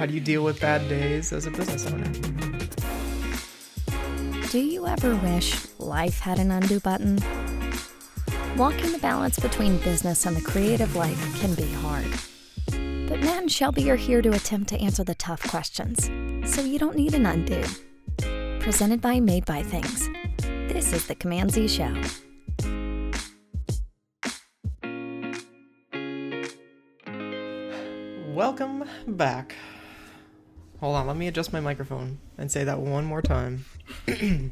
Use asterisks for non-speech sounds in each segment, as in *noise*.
how do you deal with bad days as a business owner? Do you ever wish life had an undo button? Walking the balance between business and the creative life can be hard. But Matt and Shelby are here to attempt to answer the tough questions, so you don't need an undo. Presented by Made by Things. This is the Command Z Show. Welcome back. Hold on, let me adjust my microphone and say that one more time. *clears throat*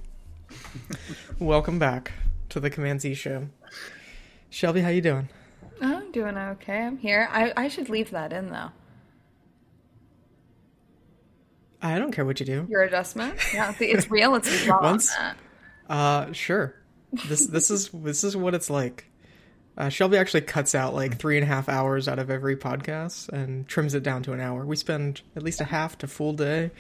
Welcome back to the Command Z show. Shelby, how you doing? I'm doing okay. I'm here. I, I should leave that in though. I don't care what you do. Your adjustment? Yeah, it's real. It's *laughs* raw. Once, uh, sure. This this is this is what it's like. Uh, Shelby actually cuts out like three and a half hours out of every podcast and trims it down to an hour. We spend at least a half to full day.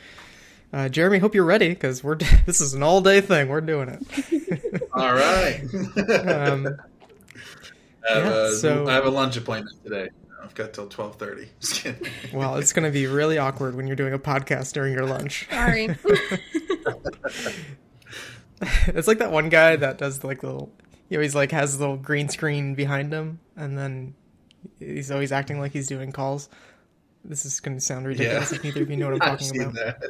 Uh, Jeromy, hope you're ready because we're *laughs* this is an all day thing. We're doing it. *laughs* all right. um, *laughs* I, have yeah, a, so, I have a lunch appointment today. I've got till twelve thirty. well, it's going to be really awkward when you're doing a podcast during your lunch. Sorry. it's like that one guy that does like little he always like has a little green screen behind him and then he's always acting like he's doing calls. This is going to sound ridiculous yeah. if neither of you know what i'm *laughs* talking about. that.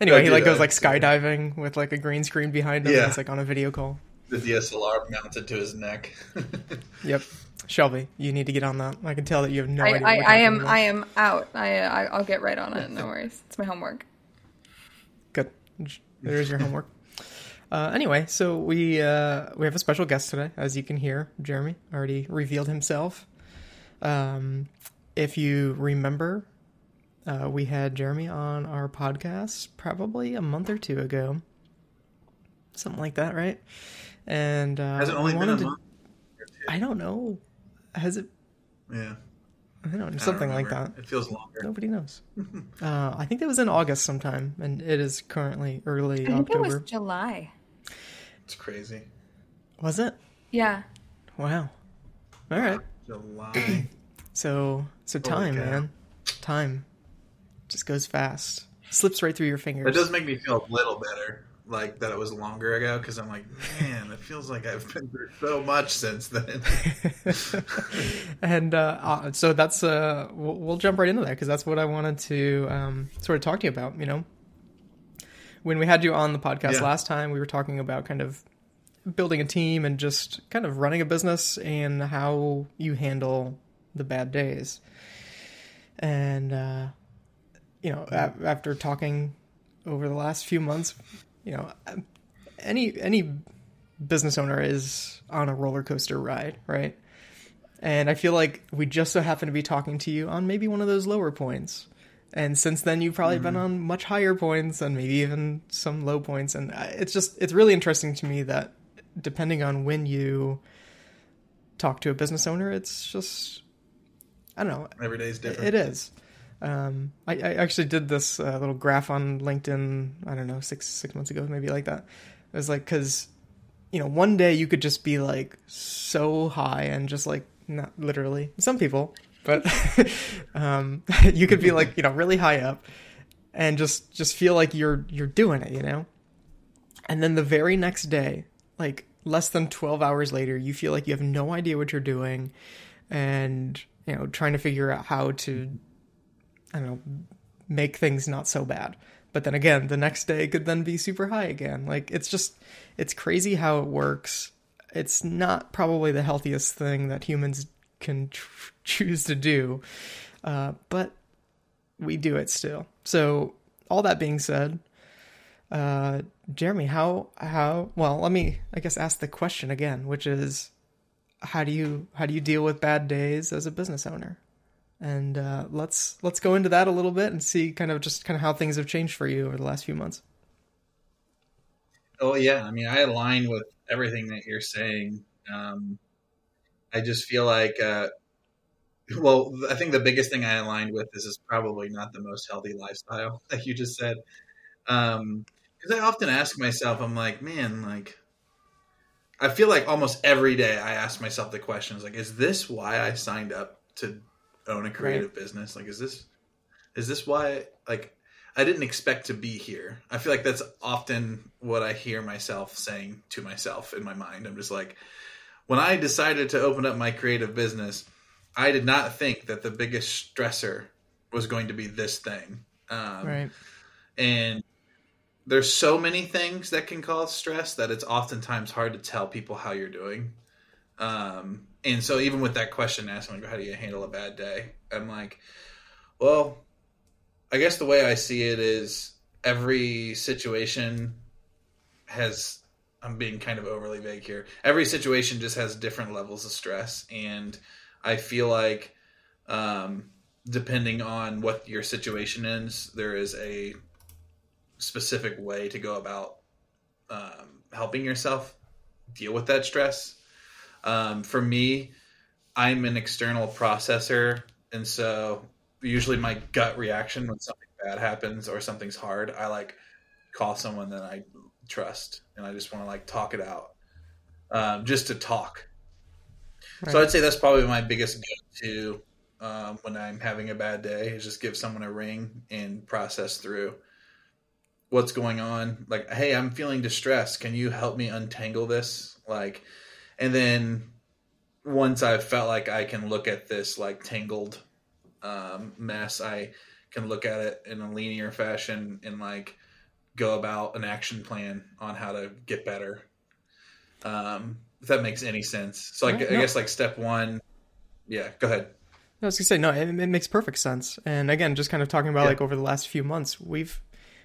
anyway he like that. goes like skydiving with like a green screen behind him yeah. he's like on a video call. The dslr mounted to his neck. *laughs* Yep. Shelby you need to get on that. I can tell that you have no I, idea I, I am about. i am out. I, uh, I i'll get right on it. No worries. It's my homework. Good. There's your homework uh, anyway, so we uh, we have a special guest today, as you can hear. Jeromy already revealed himself. Um, if you remember, uh, we had Jeromy on our podcast probably a month or two ago, something like that, right? And uh, has it only been a to, month? I don't know. Has it? Yeah. I don't know, something don't like that. It feels longer. Nobody knows. *laughs* uh, I think it was in August sometime, and it is currently early I think October. it was July. It's crazy. Was it? Yeah. Wow. All right. July. *clears throat* so so time, man. Time just goes fast. Slips right through your fingers. It does make me feel a little better, like that it was longer ago, because I'm like, man, it feels like I've been through so much since then. *laughs* and uh, uh, so that's uh, we'll, we'll, jump right into that because that's what I wanted to um, sort of talk to you about. You know, when we had you on the podcast yeah. last time, we were talking about kind of building a team and just kind of running a business and how you handle the bad days. And uh, you know, a- after talking over the last few months, you know, any any business owner is on a roller coaster ride, right? And I feel like we just so happen to be talking to you on maybe one of those lower points and since then you've probably mm-hmm. been on much higher points and maybe even some low points. And it's just it's really interesting to me that depending on when you talk to a business owner it's just i don't know. Every day is different. It is. Um, I, I, actually did this uh, little graph on linkedin i don't know six six months ago maybe like that. It was like because you know one day you could just be like so high and just like not literally some people but *laughs* um, *laughs* you could be like you know really high up and just just feel like you're you're doing it you know? And then the very next day like less than 12 hours later you feel like you have no idea what you're doing and you know trying to figure out how to i don't know make things not so bad. But then again the next day could then be super high again. Like it's just it's crazy how it works. It's not probably the healthiest thing that humans can tr- choose to do, uh, but we do it still. So, all that being said, uh, Jeromy, how how well? Let me, I guess, ask the question again, which is, how do you how do you deal with bad days as a business owner? And uh, let's let's go into that a little bit and see kind of just kind of how things have changed for you over the last few months. Oh yeah, I mean, I align with everything that you're saying. Um, I just feel like, uh, well, I think the biggest thing I aligned with is is probably not the most healthy lifestyle, *laughs* like you just said. Because um, I often ask myself, I'm like, man, like, I feel like almost every day I ask myself the questions like, is this why I signed up to own a creative right. business? Like, is this is this why like I didn't expect to be here. I feel like that's often what I hear myself saying to myself in my mind. I'm just like, when I decided to open up my creative business, I did not think that the biggest stressor was going to be this thing. Um, right. And there's so many things that can cause stress that it's oftentimes hard to tell people how you're doing. Um, and so even with that question asked, like, how do you handle a bad day? I'm like, well, I guess the way I see it is every situation has I'm being kind of overly vague here. Every situation just has different levels of stress and I feel like um, depending on what your situation is, there is a specific way to go about um, helping yourself deal with that stress. Um, for me, I'm an external processor, and so usually my gut reaction when something bad happens or something's hard, I like call someone that I trust, and I just want to like talk it out, um, just to talk. Right. So I'd say that's probably my biggest go-to um, when I'm having a bad day is just give someone a ring and process through what's going on. Like, hey, I'm feeling distressed. Can you help me untangle this? Like, and then once I've felt like I can look at this like tangled um, mess, I can look at it in a linear fashion and like go about an action plan on how to get better. Um, if that makes any sense. So, like, right, I no. guess like step one, yeah. Go ahead. I was gonna say no, it, it, makes perfect sense. And again, just kind of talking about yeah. like over the last few months, we've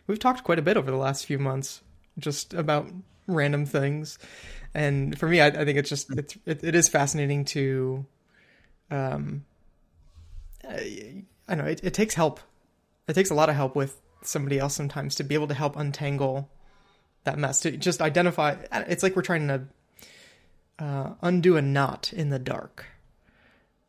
we've talked quite a bit over the last few months, just about random things. And for me, I, I think it's just it's, it, it is fascinating to, um, I, I know it, it takes help. It takes a lot of help with somebody else sometimes to be able to help untangle that mess to just identify. It's like we're trying to uh, undo a knot in the dark.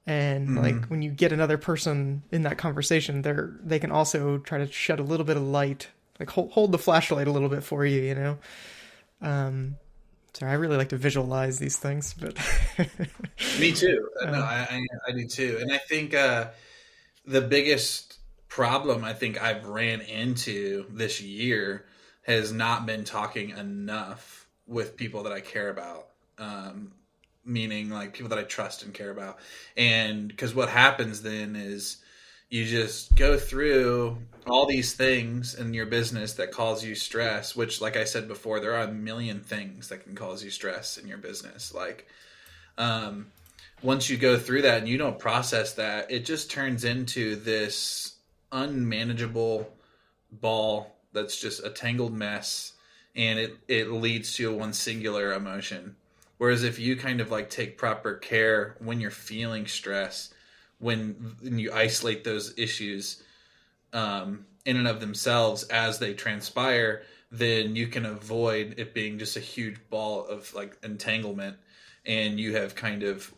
And mm-hmm. like when you get another person in that conversation, they're they can also try to shed a little bit of light, like hold, hold the flashlight a little bit for you, you know. Um, sorry, I really like to visualize these things, but me too. *laughs* No, I, I, I do too, and I think uh, the biggest problem I think I've ran into this year has not been talking enough with people that I care about um, meaning like people that I trust and care about. And because what happens then is you just go through all these things in your business that cause you stress, which, like I said before, there are a million things that can cause you stress in your business. Like, um, once you go through that and you don't process that, it just turns into this unmanageable ball that's just a tangled mess and it, it leads to one singular emotion Whereas if you kind of like take proper care when you're feeling stress, when, when you isolate those issues um, in and of themselves as they transpire, then you can avoid it being just a huge ball of like entanglement, and you have kind of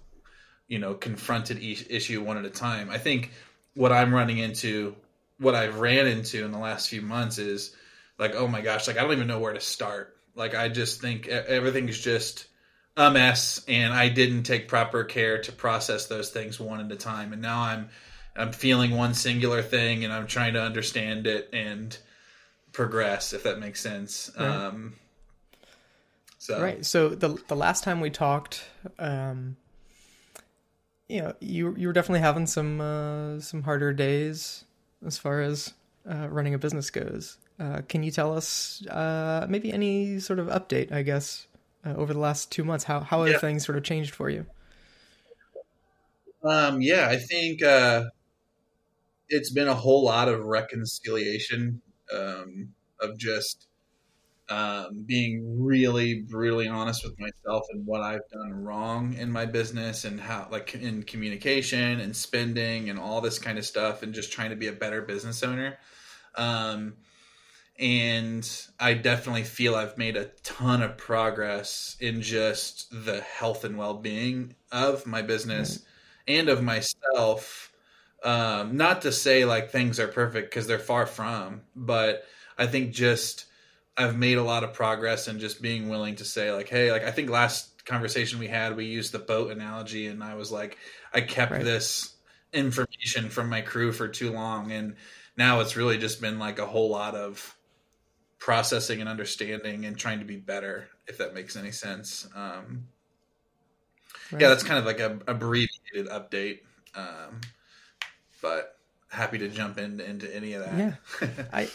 you know confronted each issue one at a time. I think what I'm running into, what I've ran into in the last few months is like, oh my gosh, like I don't even know where to start. Like I just think everything's just a mess and I didn't take proper care to process those things one at a time. And now I'm I'm feeling one singular thing and I'm trying to understand it and progress, if that makes sense. Right. Um, so right. So the the last time we talked, um, you know, you you were definitely having some uh, some harder days as far as uh, running a business goes. Uh, can you tell us uh, maybe any sort of update, I guess, uh, over the last two months? How how have yeah. things sort of changed for you? Um, yeah, I think uh, it's been a whole lot of reconciliation um, of just um, being really brutally honest with myself and what I've done wrong in my business and how, like, in communication and spending and all this kind of stuff, and just trying to be a better business owner. Um, and I definitely feel I've made a ton of progress in just the health and well being of my business and of myself. Um, not to say like things are perfect because they're far from, but I think just I've made a lot of progress in just being willing to say like, hey, like I think last conversation we had, we used the boat analogy, and I was like, I kept right. this information from my crew for too long and now it's really just been like a whole lot of processing and understanding and trying to be better, if that makes any sense. Um, right. Yeah, that's kind of like a abbreviated update. Um, but happy to jump in, into any of that. Yeah, *laughs* I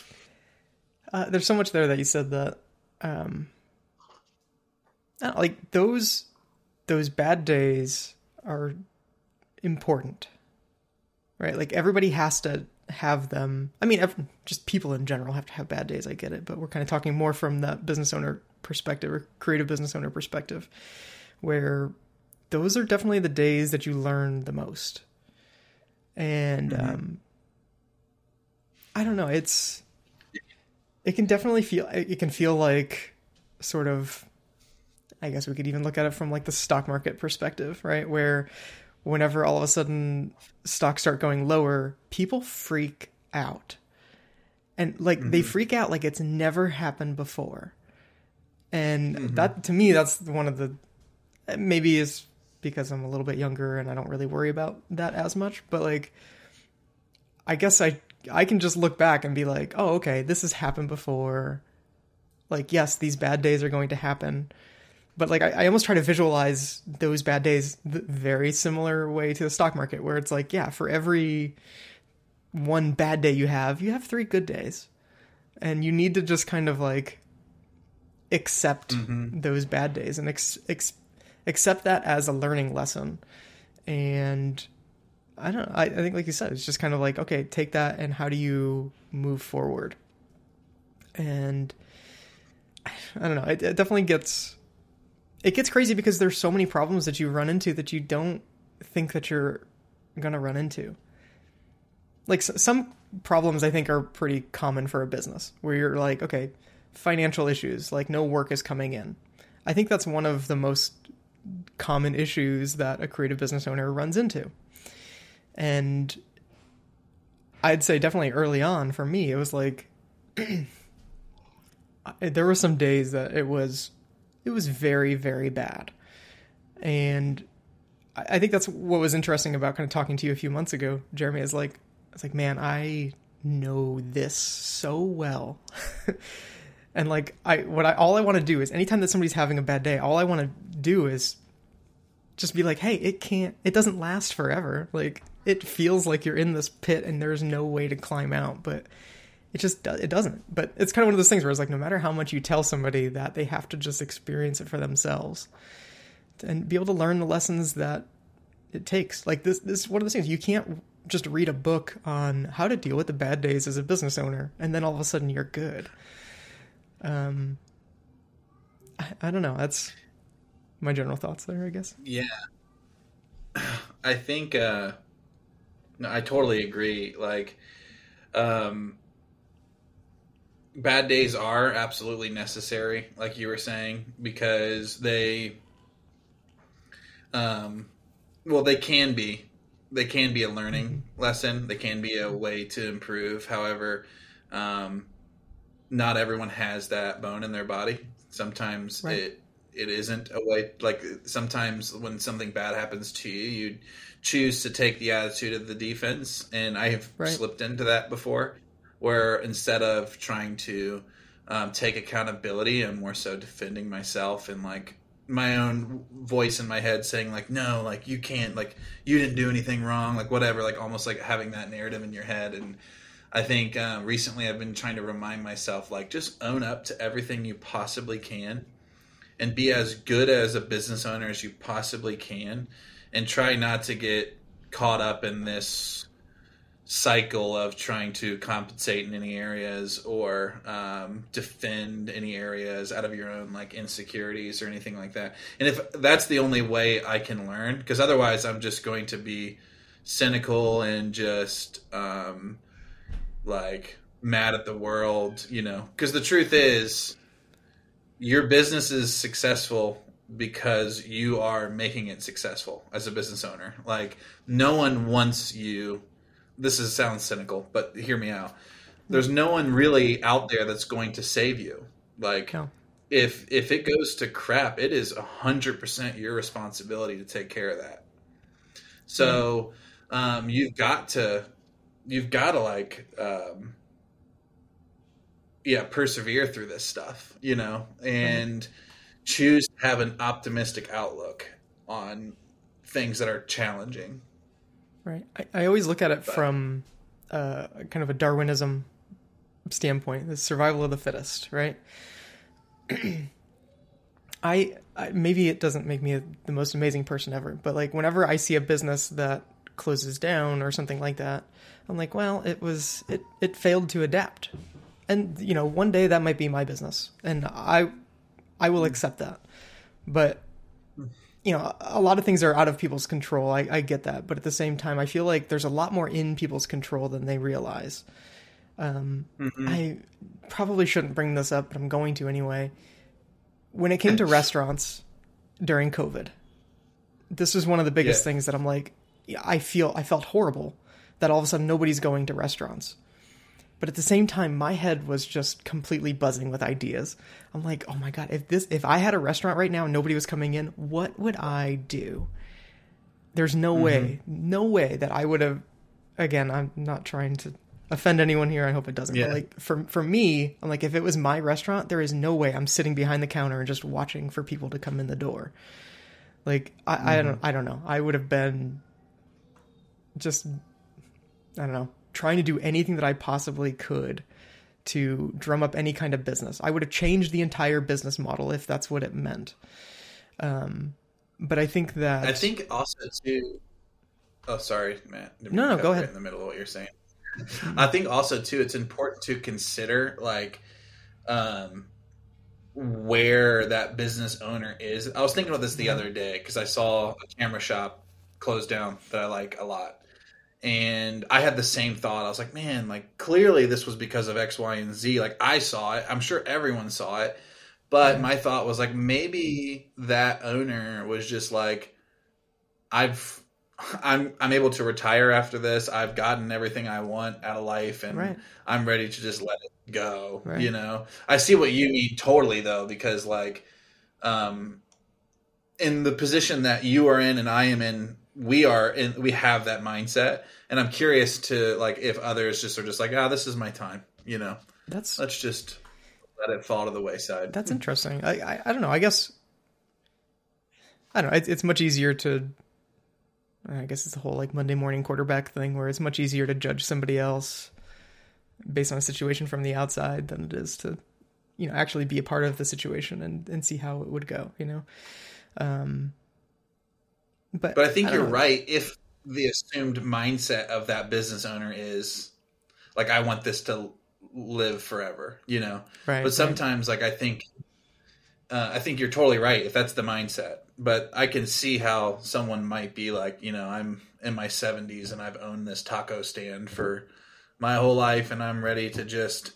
uh, there's so much there that you said that um, like those those bad days are important, right? Like everybody has to have them. I mean, every, just people in general have to have bad days. I get it, but we're kind of talking more from that business owner perspective or creative business owner perspective, where those are definitely the days that you learn the most. And mm-hmm. um, I don't know, it's it can definitely feel it can feel like sort of I guess we could even look at it from like the stock market perspective, right? Where whenever all of a sudden stocks start going lower, people freak out. And like mm-hmm. they freak out like it's never happened before. And mm-hmm. that to me that's one of the maybe is because I'm a little bit younger and I don't really worry about that as much, but like I guess I I can just look back and be like, "Oh, okay, this has happened before." Like, yes, these bad days are going to happen but like I, I, almost try to visualize those bad days the very similar way to the stock market where it's like yeah for every one bad day you have you have three good days and you need to just kind of like accept mm-hmm. those bad days and ex- ex- accept that as a learning lesson and i don't know I, I think like you said it's just kind of like okay take that and how do you move forward and i don't know it, it definitely gets it gets crazy because there's so many problems that you run into that you don't think that you're to run into. Like some problems I think are pretty common for a business where you're like, okay, financial issues, like no work is coming in. I think that's one of the most common issues that a creative business owner runs into. And I'd say definitely early on for me, it was like *clears throat* there were some days that it was it was very very bad. And i think that's what was interesting about kind of talking to you a few months ago jeromy is like it's like man i know this so well. *laughs* And like i what i all i want to do is anytime that somebody's having a bad day all i want to do is just be like hey it can't it doesn't last forever. Like it feels like you're in this pit and there's no way to climb out but it just it doesn't. But it's kind of one of those things where it's like no matter how much you tell somebody that they have to just experience it for themselves and be able to learn the lessons that it takes. Like this this is one of those things you can't just read a book on how to deal with the bad days as a business owner and then all of a sudden you're good. Um i, I don't know. That's my general thoughts there i guess yeah *sighs* i think uh no, i totally agree like um bad days are absolutely necessary, like you were saying, because they, um, well, they can be, they can be a learning mm-hmm. lesson. They can be a way to improve. However, um, not everyone has that bone in their body. Sometimes right. it it isn't a way. Like sometimes when something bad happens to you, you choose to take the attitude of the defense, and I have right. slipped into that before where instead of trying to um, take accountability, I'm more so defending myself and like my own voice in my head saying like no like you can't like you didn't do anything wrong like whatever like almost like having that narrative in your head and i think uh, recently i've been trying to remind myself like just own up to everything you possibly can and be as good as a business owner as you possibly can and try not to get caught up in this cycle of trying to compensate in any areas or um, defend any areas out of your own like insecurities or anything like that. And if that's the only way I can learn, because otherwise I'm just going to be cynical and just um, like mad at the world, you know. Because the truth is, your business is successful because you are making it successful as a business owner. Like no one wants you this is sounds cynical, but hear me out. There's no one really out there that's going to save you. Like no. if if it goes to crap, it is a hundred percent your responsibility to take care of that. So um, you've got to you've got to like um yeah persevere through this stuff you know and mm-hmm. choose to have an optimistic outlook on things that are challenging. Right. I, I always look at it but, from uh, kind of a darwinism standpoint the survival of the fittest right? *clears throat* I, I, maybe it doesn't make me a, the most amazing person ever but like whenever i see a business that closes down or something like that i'm like well it was it it failed to adapt and you know one day that might be my business and i i will accept that. But you know a lot of things are out of people's control. I, I get that. But at the same time i feel like there's a lot more in people's control than they realize. Um, mm-hmm. i probably shouldn't bring this up but i'm going to anyway. When it came to *laughs* restaurants during covid this was one of the biggest yeah. things that i'm like i feel i felt horrible that all of a sudden nobody's going to restaurants but at the same time my head was just completely buzzing with ideas. I'm like oh my god if this if i had a restaurant right now and nobody was coming in what would i do? There's no mm-hmm. way no way that i would have again i'm not trying to offend anyone here. I hope it doesn't. Yeah. but like for for me i'm like if it was my restaurant there is no way i'm sitting behind the counter and just watching for people to come in the door. Like i, mm-hmm. I don't i don't know. I would have been just i don't know trying to do anything that I possibly could to drum up any kind of business. I would have changed the entire business model if that's what it meant. Um, but I think that I think also too. Oh, sorry, Matt. No, no, go ahead. In the middle of what you're saying, I think also too, it's important to consider like, um, where that business owner is. I was thinking about this the other day because I saw a camera shop close down that I like a lot, and I had the same thought. I was like, man, like clearly this was because of X, Y, and Z. Like I saw it. I'm sure everyone saw it. But my thought was like maybe that owner was just like I've I'm I'm able to retire after this. I've gotten everything I want out of life and right. I'm ready to just let it go. Right. You know. I see what you mean totally though, because like um in the position that you are in and I am in we are and we have that mindset. And i'm curious to like if others just are just like ah oh, this is my time you know? That's let's just let it fall to the wayside. That's interesting. I i, I don't know. I guess i don't know. It's, it's much easier to i guess it's the whole like monday morning quarterback thing where it's much easier to judge somebody else based on a situation from the outside than it is to you know actually be a part of the situation and and see how it would go you know? Um but, but I think I you're know. right. If the assumed mindset of that business owner is like, I want this to live forever, you know? Right. But sometimes, right. like, I think, uh, I think you're totally right if that's the mindset. But I can see how someone might be like, you know, I'm in my 70s and I've owned this taco stand for my whole life and I'm ready to just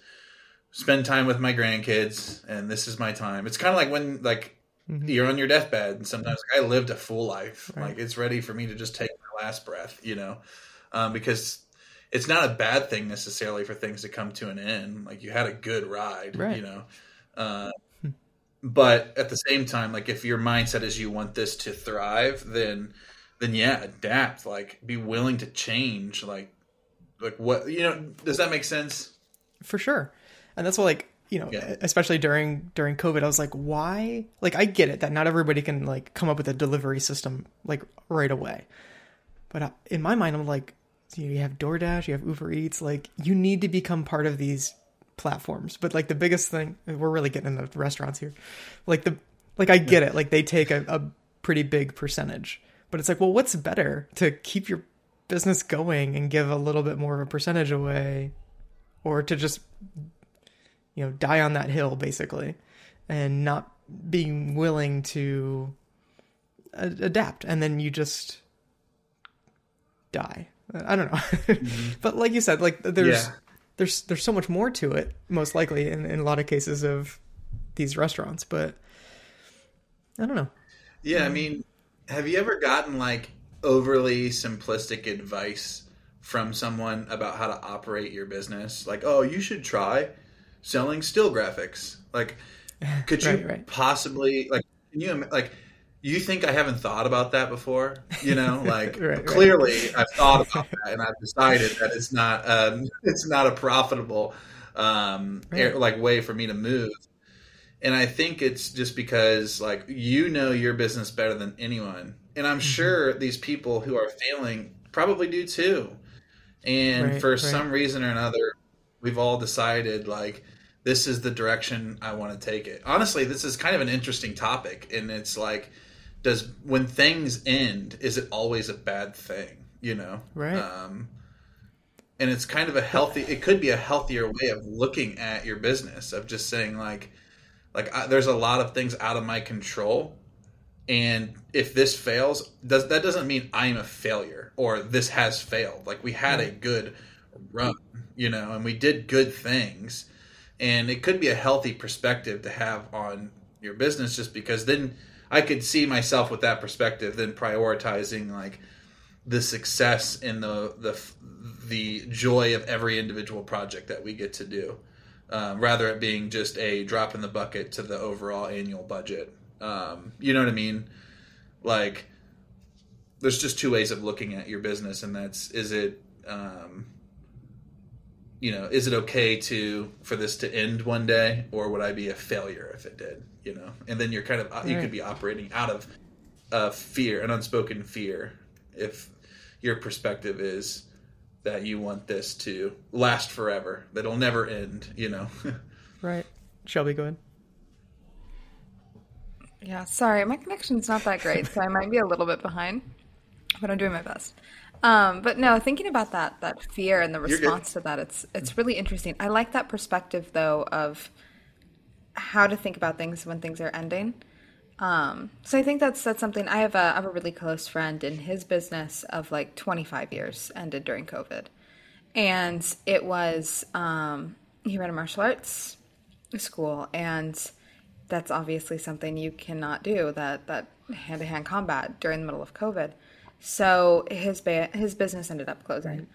spend time with my grandkids and this is my time. It's kind of like when like Mm-hmm. You're on your deathbed, and sometimes like, I lived a full life. Right. Like it's ready for me to just take my last breath, you know, um, because it's not a bad thing necessarily for things to come to an end. Like you had a good ride, right. you know. Uh, hmm. but at the same time, like if your mindset is you want this to thrive, then then yeah, adapt. Like be willing to change. Like like what you know? Does that make sense? For sure, and that's what like you know, yeah. especially during during COVID, I was like, why? Like, I get it that not everybody can like come up with a delivery system like right away, but uh, in my mind, I'm like, you have DoorDash, you have Uber Eats, like you need to become part of these platforms. But like the biggest thing, we're really getting into restaurants here. Like the like I get it, like they take a, a pretty big percentage, but it's like, well, what's better to keep your business going and give a little bit more of a percentage away, or to just you know die on that hill basically and not being willing to adapt. And then you just die. I don't know. Mm-hmm. *laughs* but like you said like there's yeah. there's there's so much more to it most likely in, in a lot of cases of these restaurants but i don't know. Yeah um, i mean have you ever gotten like overly simplistic advice from someone about how to operate your business? Like oh you should try selling still graphics. Like, *laughs* could you right, right. possibly like? Can you like? you think I haven't thought about that before? You know, *laughs* like Right, clearly I've thought about that and I've decided that it's not um, *laughs* it's not a profitable um, air- like way for me to move. And I think it's just because like you know your business better than anyone, and Mm-hmm. I'm sure these people who are failing probably do too. And for some reason or another, we've all decided like this is the direction I want to take it. Honestly, this is kind of an interesting topic, and it's like, does when things end, is it always a bad thing? You know, Right. Um, and it's kind of a healthy. It could be a healthier way of looking at your business of just saying like, like I, there's a lot of things out of my control, and if this fails, does that doesn't mean I'm a failure or this has failed. Like we had a good run, you know, and we did good things, and it could be a healthy perspective to have on your business, just because then I could see myself with that perspective, then prioritizing like the success and the the the joy of every individual project that we get to do, um, rather it being just a drop in the bucket to the overall annual budget. Um, you know what I mean? Like, there's just two ways of looking at your business, and that's is it, um, you know, is it okay to for this to end one day, or would I be a failure if it did? You know, and then you're kind of you could be operating out of uh, fear, an unspoken fear, if your perspective is that you want this to last forever, that it'll never end. You know. *laughs* Right. Shelby, go ahead. Yeah, sorry, my connection's not that great, so I might be a little bit behind, but I'm doing my best. Um, but no, thinking about that that fear and the response to that, it's it's really interesting. I like that perspective though of how to think about things when things are ending. Um, so I think that's that's something. I have a I have a really close friend, in his business of like 25 years ended during COVID, and it was um, he ran a martial arts school, and that's obviously something you cannot do that that hand to hand combat during the middle of COVID. So his ba- his business ended up closing,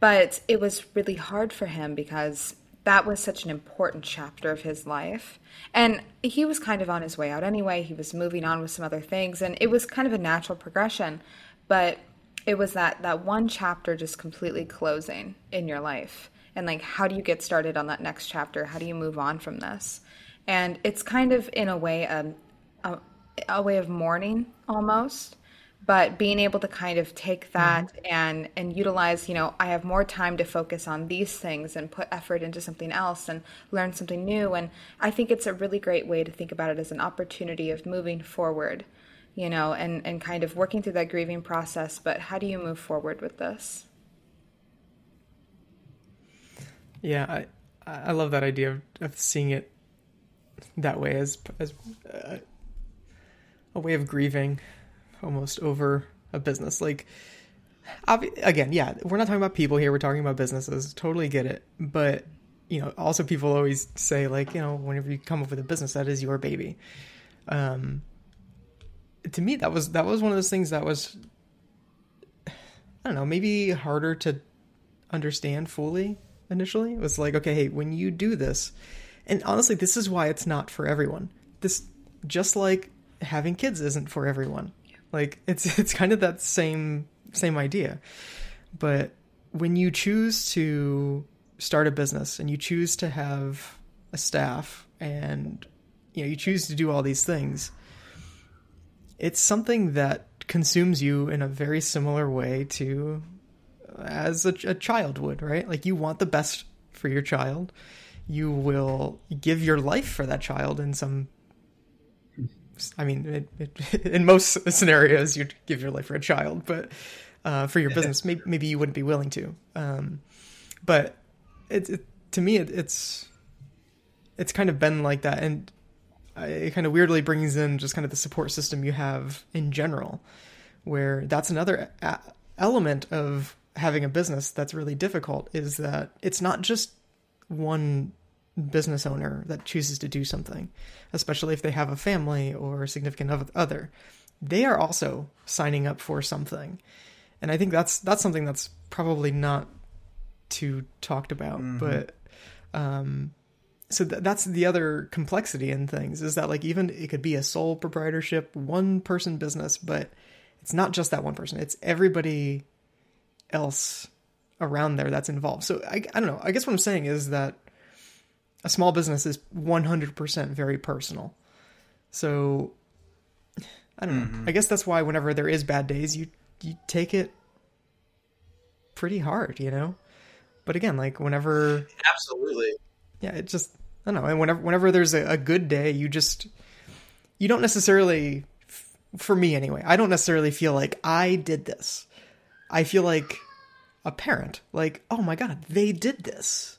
but it was really hard for him because that was such an important chapter of his life, and he was kind of on his way out anyway. He was moving on with some other things, and it was kind of a natural progression, but it was that that one chapter just completely closing in your life. And like how do you get started on that next chapter? How do you move on from this? And it's kind of in a way um, a, a way of mourning almost but being able to kind of take that and and utilize you know i have more time to focus on these things and put effort into something else and learn something new. And i think it's a really great way to think about it as an opportunity of moving forward you know and and kind of working through that grieving process. But how do you move forward with this? Yeah, I I love that idea of, of seeing it that way as as uh, a way of grieving, almost over a business. Like, obvi- again, yeah, we're not talking about people here. We're talking about businesses. Totally get it, but you know, also people always say like, you know, whenever you come up with a business, that is your baby. Um, to me, that was that was one of those things that was, I don't know, maybe harder to understand fully initially. It was like, okay, hey, when you do this, and honestly, this is why it's not for everyone. This just like having kids isn't for everyone. Like it's *laughs* it's kind of that same same idea. But when you choose to start a business and you choose to have a staff and you know you choose to do all these things, it's something that consumes you in a very similar way to uh, as a, a child would, right? Like you want the best for your child. You will give your life for that child in some. I mean, it, it, *laughs* in most scenarios, you'd give your life for a child, but uh, for your business, maybe, *laughs* maybe you wouldn't be willing to. Um, but it, it to me, it, it's it's kind of been like that, and I- it kind of weirdly brings in just kind of the support system you have in general, where that's another a- element of having a business that's really difficult is that it's not just one business owner that chooses to do something, especially if they have a family or a significant other. They are also signing up for something. And I think that's that's something that's probably not too talked about, but um so th- that's the other complexity in things is that like even it could be a sole proprietorship, one person business, but it's not just that one person. It's everybody else around there that's involved. So I, I don't know. I guess what I'm saying is that a small business is 100% very personal. So I don't know. Mm-hmm. I guess that's why whenever there is bad days, you you take it pretty hard, you know. But again, like whenever Absolutely. yeah, it just I don't know. And whenever whenever there's a, a good day, you just you don't necessarily, for me anyway, I don't necessarily feel like I did this. I feel like a parent, like oh my god, they did this.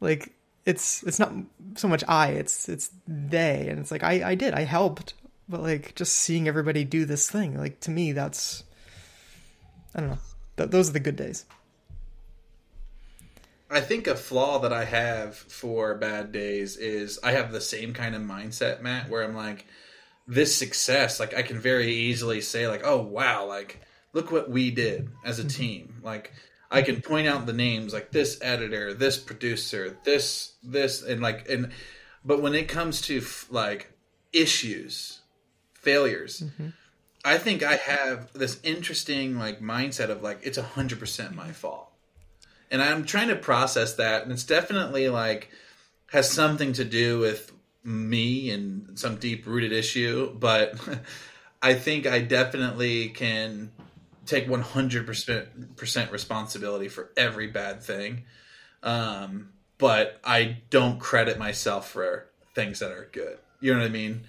Like it's it's not so much I, it's it's they, and it's like I I did, I helped, but like just seeing everybody do this thing, like to me, that's I don't know. Th- those are the good days. I think a flaw that I have for bad days is I have the same kind of mindset, Matt, where I'm like, this success, like I can very easily say, like, oh wow, like look what we did as a mm-hmm. team. Like I can point out the names, like this editor, this producer, this, this, and like, and but when it comes to f- like issues, failures, mm-hmm. I think I have this interesting like mindset of like it's a hundred percent my fault. And I'm trying to process that, and it's definitely like has something to do with me and some deep rooted issue, but *laughs* I think I definitely can take 100% responsibility for every bad thing. Um, but I don't credit myself for things that are good. You know what I mean?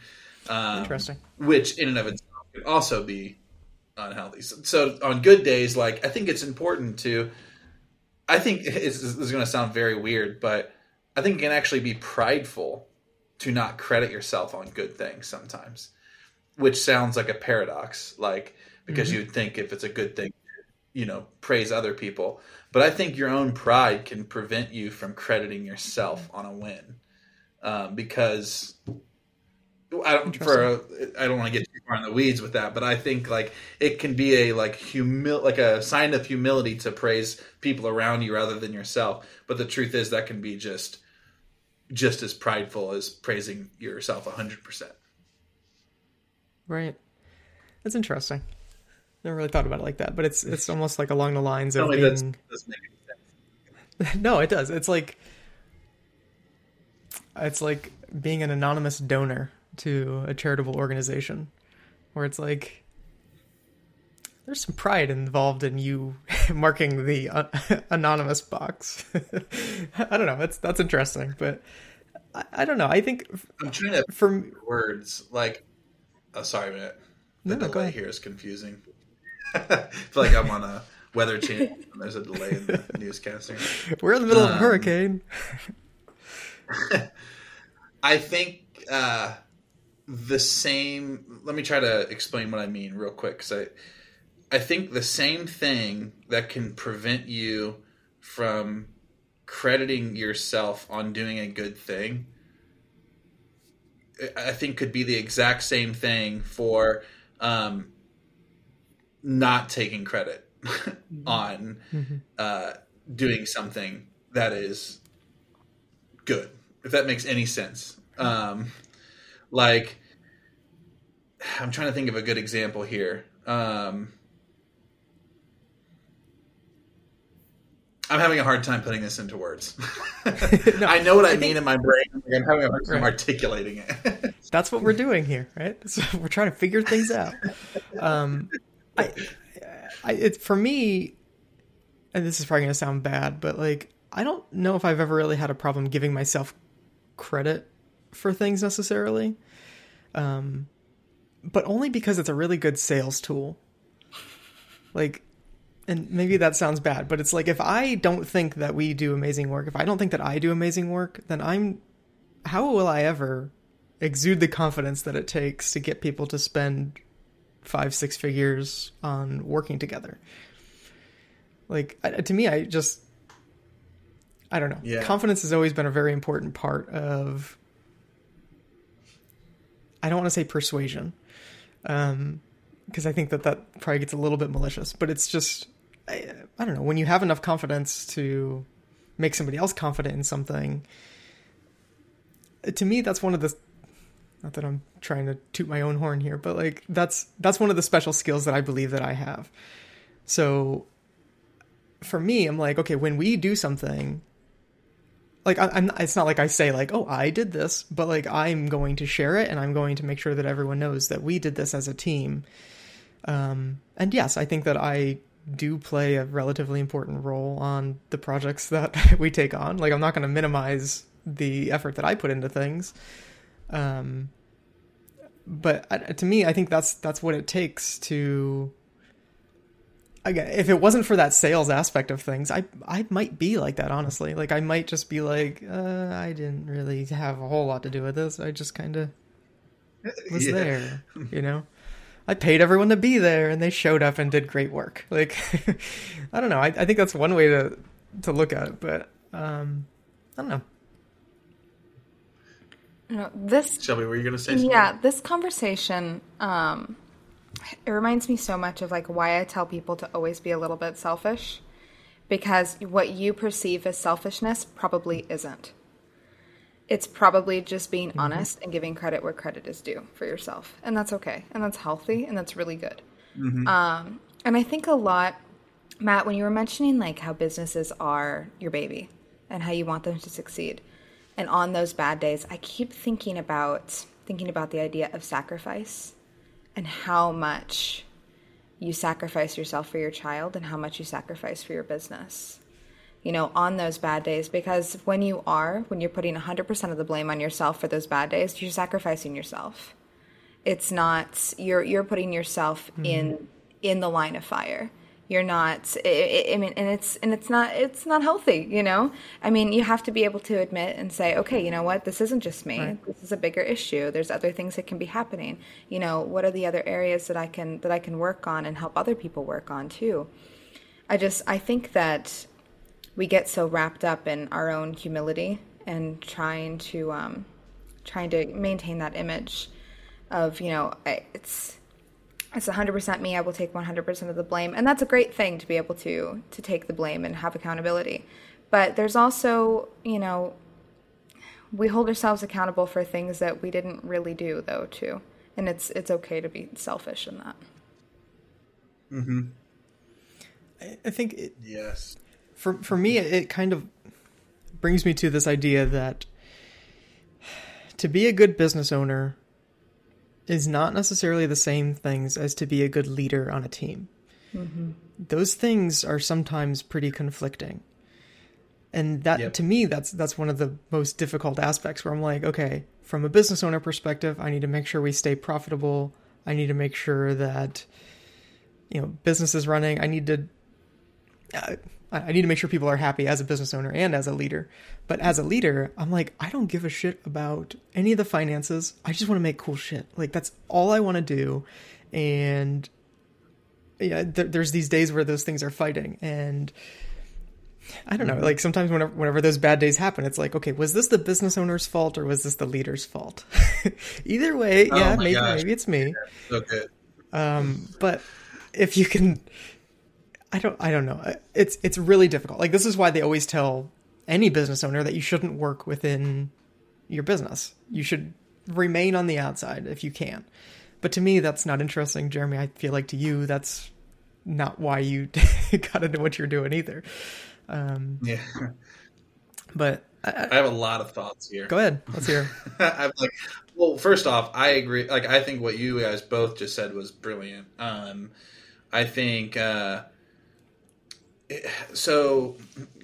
Um, Interesting. Which in and of itself could also be unhealthy. So, so on good days, like I think it's important to I think it's, *laughs* this is going to sound very weird, but I think it can actually be prideful to not credit yourself on good things sometimes, which sounds like a paradox. Like because you'd think if it's a good thing, you know, praise other people. But I think your own pride can prevent you from crediting yourself on a win, um, because I don't for I don't want to get too far in the weeds with that, but I think like it can be a like humil like a sign of humility to praise people around you rather than yourself. But the truth is that can be just just as prideful as praising yourself hundred percent. Right. That's interesting. Never really thought about it like that, but it's it's almost like along the lines of Only being. that's doesn't make any sense. *laughs* no, it does. It's like it's like being an anonymous donor to a charitable organization, where it's like there's some pride involved in you *laughs* marking the uh, *laughs* anonymous box. I don't know. That's that's interesting, but I, I don't know. I think I'm trying to for words like oh sorry Matt. The No, delay here is confusing. *laughs* I feel like I'm on a weather channel and there's a delay in the *laughs* newscasting. we're in the middle of a Um, hurricane. *laughs* I think uh, the same. Let me try to explain what I mean real quick. Because I, I think the same thing that can prevent you from crediting yourself on doing a good thing. I- I think could be the exact same thing for um, not taking credit on uh, doing something that is good if that makes any sense. Um like i'm trying to think of a good example here. Um i'm having a hard time putting this into words. *laughs* *laughs* I know what i, mean in my brain. I'm having a hard time Right. articulating it. That's what we're doing here, right? So we're trying to figure things out. Um, I, I, it's for me, and this is probably going to sound bad, but like, I don't know if I've ever really had a problem giving myself credit for things necessarily. Um, but only because it's a really good sales tool. Like, and maybe that sounds bad, but it's like if I don't think that we do amazing work, if I don't think that I do amazing work, then I'm how will I ever exude the confidence that it takes to get people to spend five, six figures on working together? Like, to me, I just, I don't know. Yeah. Confidence has always been a very important part of, I don't want to say persuasion, um, because I think that that probably gets a little bit malicious, but it's just, I, I don't know, when you have enough confidence to make somebody else confident in something, to me that's one of the not that I'm trying to toot my own horn here, but like that's that's one of the special skills that I believe that I have. So for me, I'm like, okay, when we do something, like I, am it's not like I say like, oh, I did this, but like I'm going to share it and I'm going to make sure that everyone knows that we did this as a team. Um, and yes, I think that I do play a relatively important role on the projects *laughs* that we take on. Like I'm not going to minimize the effort that I put into things. Um, but uh, to me, I think that's that's what it takes to. Again, if it wasn't for that sales aspect of things, I I might be like that honestly. Like I might just be like, uh, I didn't really have a whole lot to do with this. I just kind of *laughs* was yeah. there, *laughs* you know. I paid everyone to be there, and they showed up and did great work. *laughs* Like, I don't know. I, I think that's one way to to look at it, but um, I don't know. No, this Shelby, were you going to say? Something? Yeah, this conversation. Um, it reminds me so much of like why I tell people to always be a little bit selfish, because what you perceive as selfishness probably isn't. It's probably just being mm-hmm. honest and giving credit where credit is due for yourself, and that's okay, and that's healthy, and that's really good. Mm-hmm. Um, and I think a lot, Matt, when you were mentioning like how businesses are your baby and how you want them to succeed and on those bad days, I keep thinking about thinking about the idea of sacrifice and how much you sacrifice yourself for your child and how much you sacrifice for your business. You know, on those bad days, because when you are, when you're putting 100% of the blame on yourself for those bad days, you're sacrificing yourself. It's not you're you're putting yourself mm-hmm. in in the line of fire you're not I, mean and it's and it's not it's not healthy you know? I mean you have to be able to admit and say okay you know what? This isn't just me. Right. this is a bigger issue. There's other things that can be happening. You know what are the other areas that i can that i can work on and help other people work on too? I just i think that we get so wrapped up in our own humility and trying to um trying to maintain that image of you know it's it's 100% me. I will take 100% of the blame. And that's a great thing to be able to to take the blame and have accountability. But there's also you know we hold ourselves accountable for things that we didn't really do though too. And it's it's okay to be selfish in that. Mm-hmm. I, I think it, yes. for for me it kind of brings me to this idea that to be a good business owner is not necessarily the same things as to be a good leader on a team. Mm-hmm. Those things are sometimes pretty conflicting. And that yep. to me that's that's one of the most difficult aspects where I'm like, okay, from a business owner perspective, I need to make sure we stay profitable. I need to make sure that you know, business is running. I need to uh, I need to make sure people are happy as a business owner and as a leader. But as a leader, I'm like, I don't give a shit about any of the finances. I just want to make cool shit. Like that's all I want to do. And yeah, th- there's these days where those things are fighting and I don't know. Mm-hmm. Like sometimes whenever whenever those bad days happen, it's like, okay, was this the business owner's fault or was this the leader's fault? *laughs* Either way, oh yeah, maybe gosh. maybe it's me. so good. Um, but if you can I don't I don't know. It's it's really difficult. Like this is why they always tell any business owner that you shouldn't work within your business. You should remain on the outside if you can. But to me that's not interesting, Jeromy. I feel like to you that's not why you *laughs* got into what you're doing either. Um, yeah. But I, I, have a lot of thoughts here. Go ahead. Let's hear. *laughs* I'm like, well, first off, I agree. Like, I think what you guys both just said was brilliant. Um, I think uh, so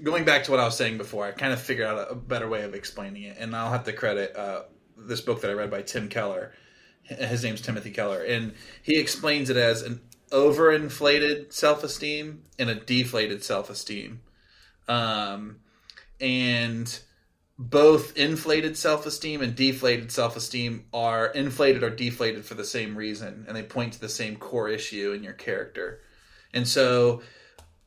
going back to what I was saying before, I kind of figured out a better way of explaining it, and I'll have to credit uh, this book that I read by Tim Keller. His name's Timothy Keller, and he explains it as an overinflated self-esteem and a deflated self-esteem, um, and both inflated self-esteem and deflated self-esteem are inflated or deflated for the same reason, and they point to the same core issue in your character, and so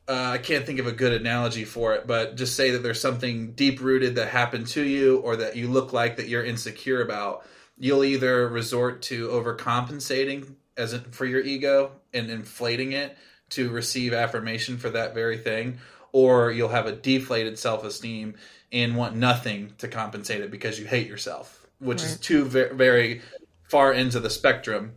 uh, I can't think of a good analogy for it, but just say that there's something deep rooted that happened to you or that you look like that you're insecure about. You'll either resort to overcompensating as for your ego and inflating it to receive affirmation for that very thing, or you'll have a deflated self esteem and want nothing to compensate it because you hate yourself. which is Right. two very, very far ends of the spectrum.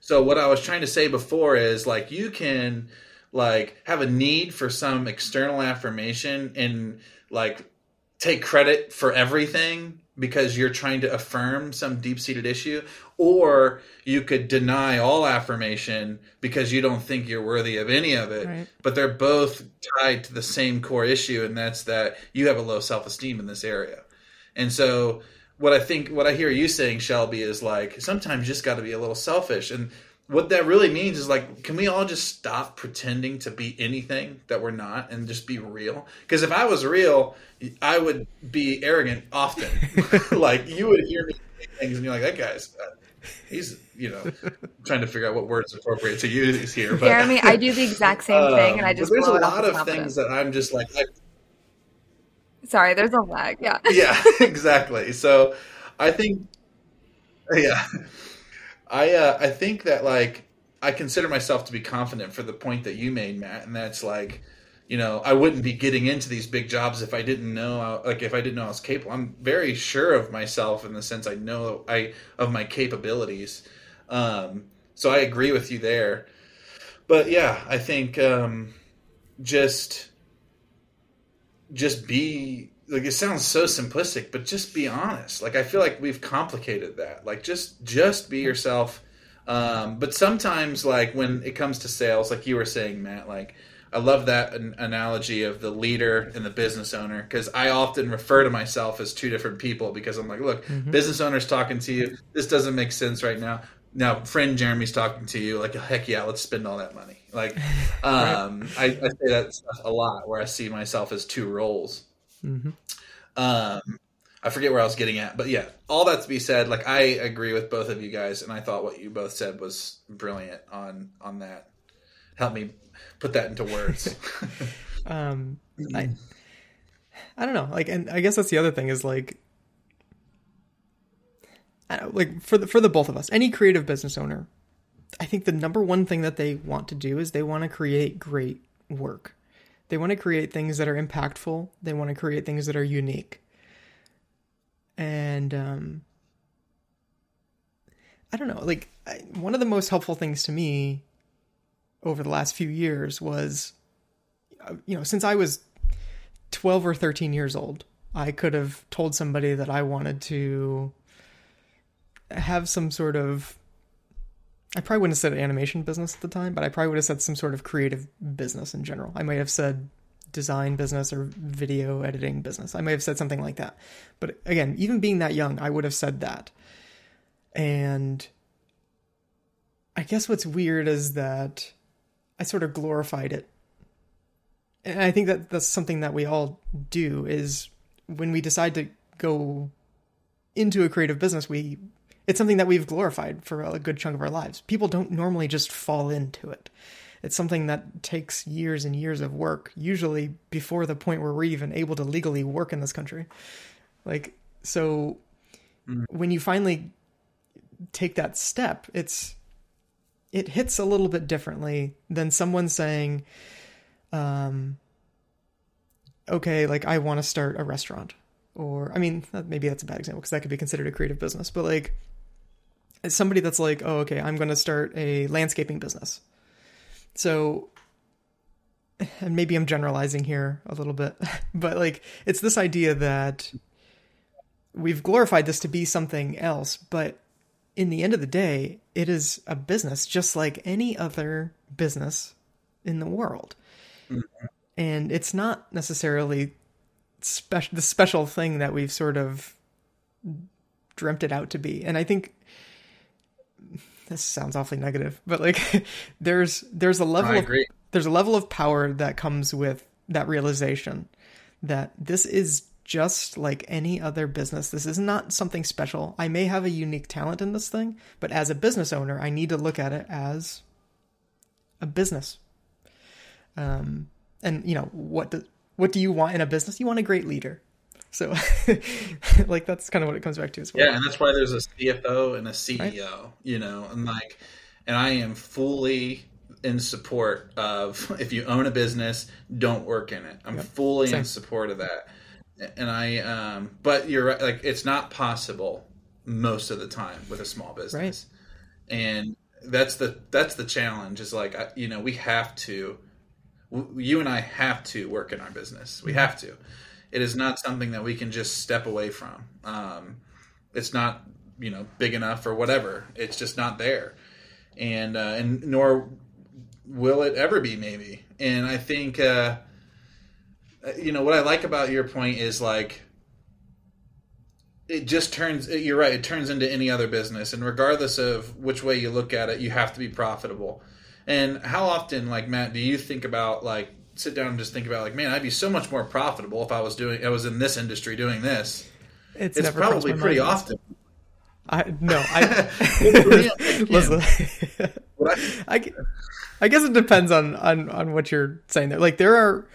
So what I was trying to say before is like you can like have a need for some external affirmation and like take credit for everything because you're trying to affirm some deep-seated issue or you could deny all affirmation because you don't think you're worthy of any of it Right. but they're both tied to the same core issue and that's that you have a low self-esteem in this area and so what I think what I hear you saying, Shelby, is like sometimes you just got to be a little selfish. And what that really means is like, can we all just stop pretending to be anything that we're not and just be real? Because if I was real, I would be arrogant often. *laughs* *laughs* like you would hear me say things and you're like, that guy's. Uh, He's, you know, trying to figure out what words appropriate to use here. But, Jeromy, I do the exact same *laughs* thing, and I um, just but there's blow a it off lot of things that I'm just like, I Sorry, there's a lag. Yeah. yeah, exactly. So I think, yeah, I uh, I think that like I consider myself to be confident for the point that you made, Matt, and that's like, you know, I wouldn't be getting into these big jobs if I didn't know, like if I didn't know I was capable. I'm very sure of myself in the sense I know I of my capabilities. Um, so I agree with you there. But yeah, I think um, just just be like it sounds so simplistic but just be honest. Like i feel like we've complicated that. Like just just be yourself. Um, but sometimes like when it comes to sales like you were saying matt like i love that an- analogy of the leader and the business owner because i often refer to myself as two different people because i'm like look business owner's talking to you. This doesn't make sense right now. Now friend jeromy's talking to you. Like heck yeah let's spend all that money. Like *laughs* um, I, I say that stuff a lot where i see myself as two roles hmm um, I forget where I was getting at, but yeah, all that to be said, like I agree with both of you guys, and I thought what you both said was brilliant on on that. Help me put that into words. *laughs* um i i don't know like and i guess that's the other thing is like I don't, like for the for the both of us any creative business owner i think the number one thing that they want to do is they want to create great work they want to create things that are impactful. They want to create things that are unique. And um i don't know like I, one of the most helpful things to me over the last few years was uh, you know, since I was 12 or 13 years old, I could have told somebody that I wanted to have some sort of I probably wouldn't have said animation business at the time, but I probably would have said some sort of creative business in general. I might have said design business or video editing business. I might have said something like that. But again, even being that young, I would have said that. And I guess what's weird is that I sort of glorified it. And I think that that's something that we all do is when we decide to go into a creative business, we it's something that we've glorified for a good chunk of our lives. People don't normally just fall into it. It's something that takes years and years of work, usually before the point where we're even able to legally work in this country. Like so when you finally take that step, it's it hits a little bit differently than someone saying, um, okay, like I want to start a restaurant. Or, I mean, maybe that's a bad example because that could be considered a creative business, but like somebody that's like, oh, okay, I'm going to start a landscaping business. So, and maybe I'm generalizing here a little bit, *laughs* but like it's this idea that we've glorified this to be something else, but in the end of the day, it is a business just like any other business in the world. Mm-hmm. And it's not necessarily special the special thing that we've sort of dreamt it out to be. And I think this sounds awfully negative, but like *laughs* there's there's a level of there's a level of power that comes with that realization that this is just like any other business. This is not something special. I may have a unique talent in this thing, but as a business owner, I need to look at it as a business. Um, and you know what? Do, what do you want in a business? You want a great leader. So, *laughs* like that's kind of what it comes back to as well. Yeah, and that's why there's a CFO and a CEO, you know, and like, and I am fully in support of *laughs* if you own a business, don't work in it. I'm fully Same. in support of that. And I, um, but you're right, like, it's not possible most of the time with a small business, right. and that's the that's the challenge. Is like you know we have to, you and I have to work in our business. We mm-hmm. have to. It is not something that we can just step away from. Um, it's not you know big enough or whatever. It's just not there, and uh, and nor will it ever be maybe. And I think uh, you know what I like about your point is like it just turns you're right it turns into any other business and regardless of which way you look at it you have to be profitable and how often like matt do you think about like sit down and just think about like man i'd be so much more profitable if i was doing i was in this industry doing this it's, it's probably pretty mind. often i no i *laughs* *laughs* listen I, I guess it depends on, on on what you're saying there like there are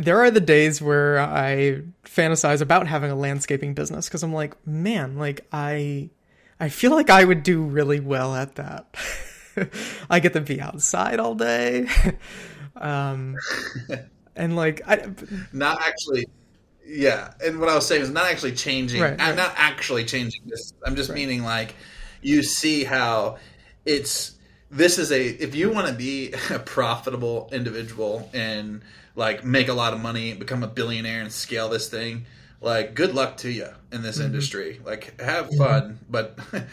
there are the days where I fantasize about having a landscaping business because I'm like, man, like I I feel like I would do really well at that. *laughs* I get to be outside all day. Um *laughs* and like I not actually yeah, and what I was saying is not actually changing. Right, I'm right. not actually changing this. I'm just right. meaning like you see how it's this is a if you want to be *laughs* a profitable individual and like make a lot of money, become a billionaire, and scale this thing. Like, good luck to you in this mm-hmm. industry. Like, have fun, but *laughs*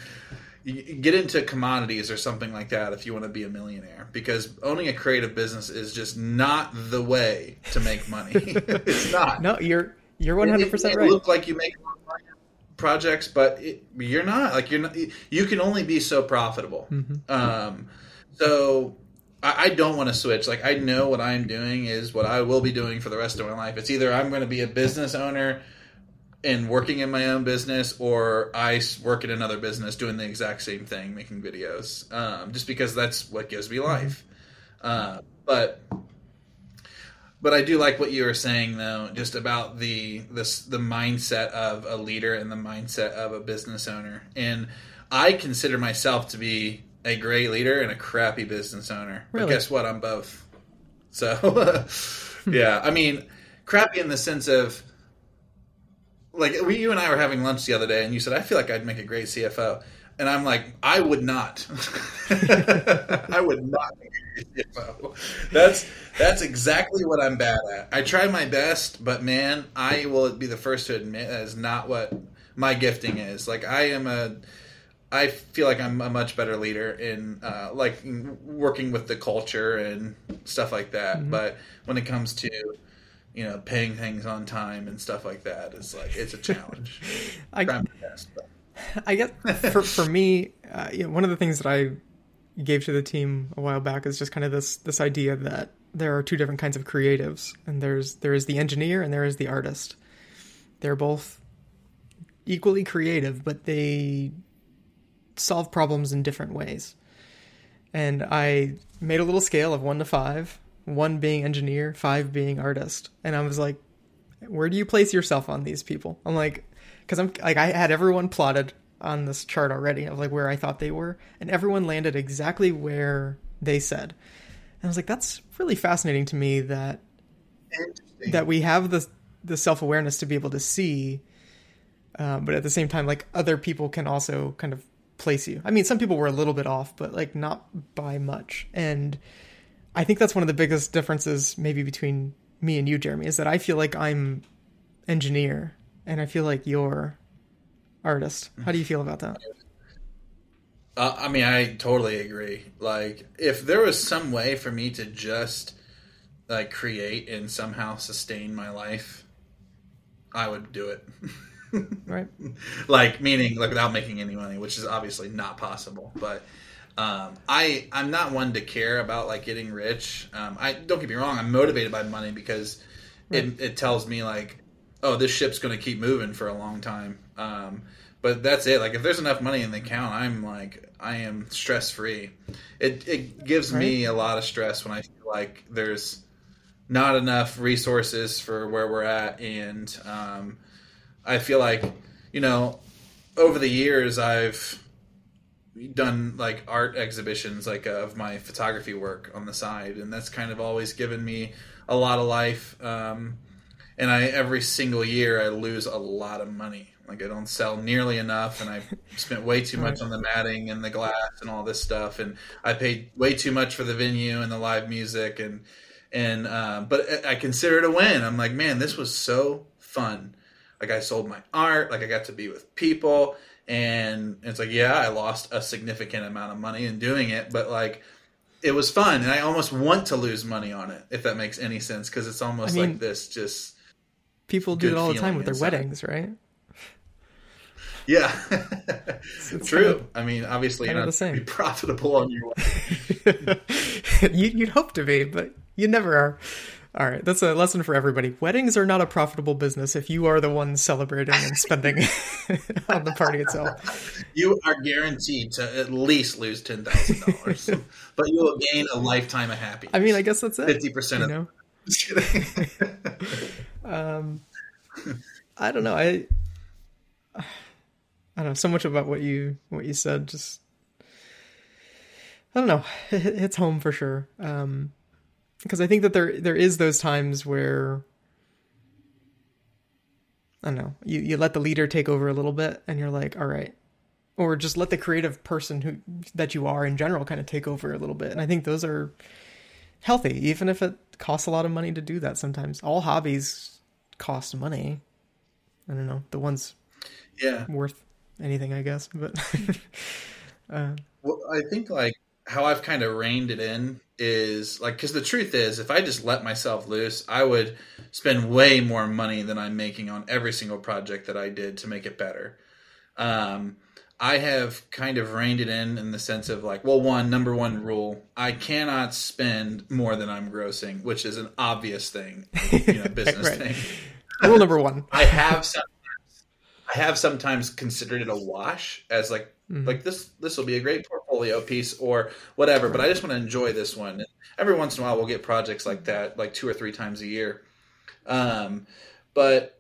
get into commodities or something like that if you want to be a millionaire. Because owning a creative business is just not the way to make money. *laughs* it's not. No, you're you're one hundred percent right. Look like you make projects, but it, you're not. Like you're not. You can only be so profitable. Mm-hmm. Um, so I, I don't want to switch. Like I know what I'm doing is what I will be doing for the rest of my life. It's either I'm going to be a business owner and working in my own business, or I work in another business doing the exact same thing, making videos. Um, just because that's what gives me life. Uh, but but I do like what you were saying though, just about the this the mindset of a leader and the mindset of a business owner. And I consider myself to be a great leader and a crappy business owner. Really? But guess what? I'm both. So, *laughs* *laughs* yeah, I mean, crappy in the sense of like we, you and I were having lunch the other day, and you said I feel like I'd make a great CFO, and I'm like, I would not. *laughs* I would not make a great CFO. That's that's exactly what I'm bad at. I try my best, but man, I will be the first to admit that is not what my gifting is. Like I am a I feel like I'm a much better leader in uh, like working with the culture and stuff like that. Mm-hmm. But when it comes to you know paying things on time and stuff like that, it's like it's a challenge. *laughs* I, best, I guess for for me, uh, you know, one of the things that I gave to the team a while back is just kind of this this idea that there are two different kinds of creatives, and there's there is the engineer and there is the artist. They're both equally creative, but they solve problems in different ways. And I made a little scale of one to five, one being engineer, five being artist. And I was like, where do you place yourself on these people? I'm like, because I'm like, I had everyone plotted on this chart already of like where I thought they were, and everyone landed exactly where they said. And I was like, that's really fascinating to me that that we have the the self awareness to be able to see, uh, but at the same time, like other people can also kind of place you. I mean, some people were a little bit off, but like not by much. And I think that's one of the biggest differences maybe between me and you, Jeromy, is that I feel like I'm engineer and I feel like you're artist. How do you feel about that? Uh, I mean, I totally agree. Like, if there was some way for me to just like create and somehow sustain my life, I would do it. *laughs* right? like meaning like without making any money, which is obviously not possible. But um, I I'm not one to care about like getting rich. Um, I don't get me wrong, I'm motivated by money because right. it it tells me like, oh, this ship's going to keep moving for a long time. Um, but that's it. Like if there's enough money in the account, I'm like I am stress free. It it gives right. me a lot of stress when I feel like there's not enough resources for where we're at and um, I feel like, you know, over the years I've done like art exhibitions like uh, of my photography work on the side and that's kind of always given me a lot of life um, and I every single year I lose a lot of money. Like I don't sell nearly enough, and I *laughs* spent way too much on the matting and the glass and all this stuff, and I paid way too much for the venue and the live music, and and uh, but I consider it a win. I'm like, man, this was so fun. Like I sold my art, like I got to be with people, and it's like, yeah, I lost a significant amount of money in doing it, but like it was fun, and I almost want to lose money on it, if that makes any sense, because it's almost I mean, like this just people do it all the time with their inside. weddings, right? yeah, it's true. kind of- I mean, obviously, you're not the same. be profitable on your *laughs* way. you, you'd hope to be, but you never are. All right, that's a lesson for everybody. Weddings are not a profitable business if you are the one celebrating and spending *laughs* on the party itself. You are guaranteed to at least lose ten thousand dollars, *laughs* but you will gain a lifetime of happiness. I mean, I guess that's it. fifty percent of know, *laughs* um, I don't know. I I don't know so much about what you what you said. Just I don't know. It hits home for sure. Um, because I think that there there is those times where I don't know. You you let the leader take over a little bit, and you're like, all right, or just let the creative person who that you are in general kind of take over a little bit. And I think those are healthy, even if it costs a lot of money to do that. Sometimes all hobbies cost money. I don't know the ones yeah. worth anything, I guess, but *laughs* uh, Well, I think like how I've kind of reined it in is like because the truth is, if I just let myself loose, I would spend way more money than I'm making on every single project that I did to make it better. Um, I have kind of reined it in in the sense of like, well, one number one rule: I cannot spend more than I'm grossing, which is an obvious thing, you know, *laughs* business Right. thing. rule number one. I have sometimes I have sometimes considered it a wash as like Mhm. like this this will be a great portfolio piece or whatever, but I just want to enjoy this one. And every once in a while we'll get projects like that, like two or three times a year. Um, but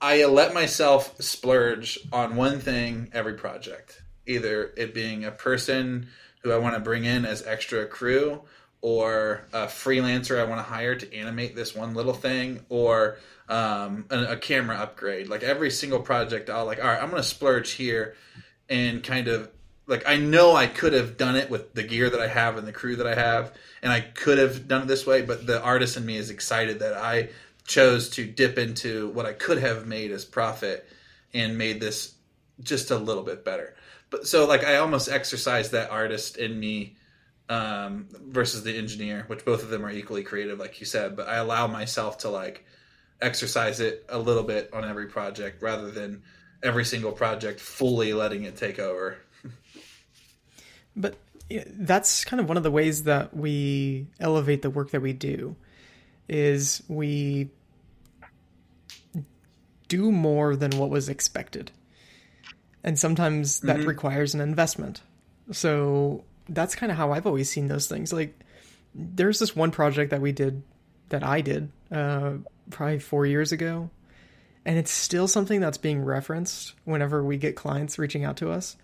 I let myself splurge on one thing every project. Either it being a person who I want to bring in as extra crew or a freelancer I want to hire to animate this one little thing or um, a, a camera upgrade. Like every single project, I'll like, all right, I'm going to splurge here and kind of like I know I could have done it with the gear that I have and the crew that I have, and I could have done it this way. But the artist in me is excited that I chose to dip into what I could have made as profit and made this just a little bit better. But so like I almost exercise that artist in me um, versus the engineer, which both of them are equally creative, like you said. But I allow myself to like exercise it a little bit on every project rather than every single project fully letting it take over. But that's kind of one of the ways that we elevate the work that we do is we do more than what was expected. And sometimes that requires an investment. So that's kind of how I've always seen those things. Like there's this one project that we did that I did uh, probably 4 years ago and it's still something that's being referenced whenever we get clients reaching out to us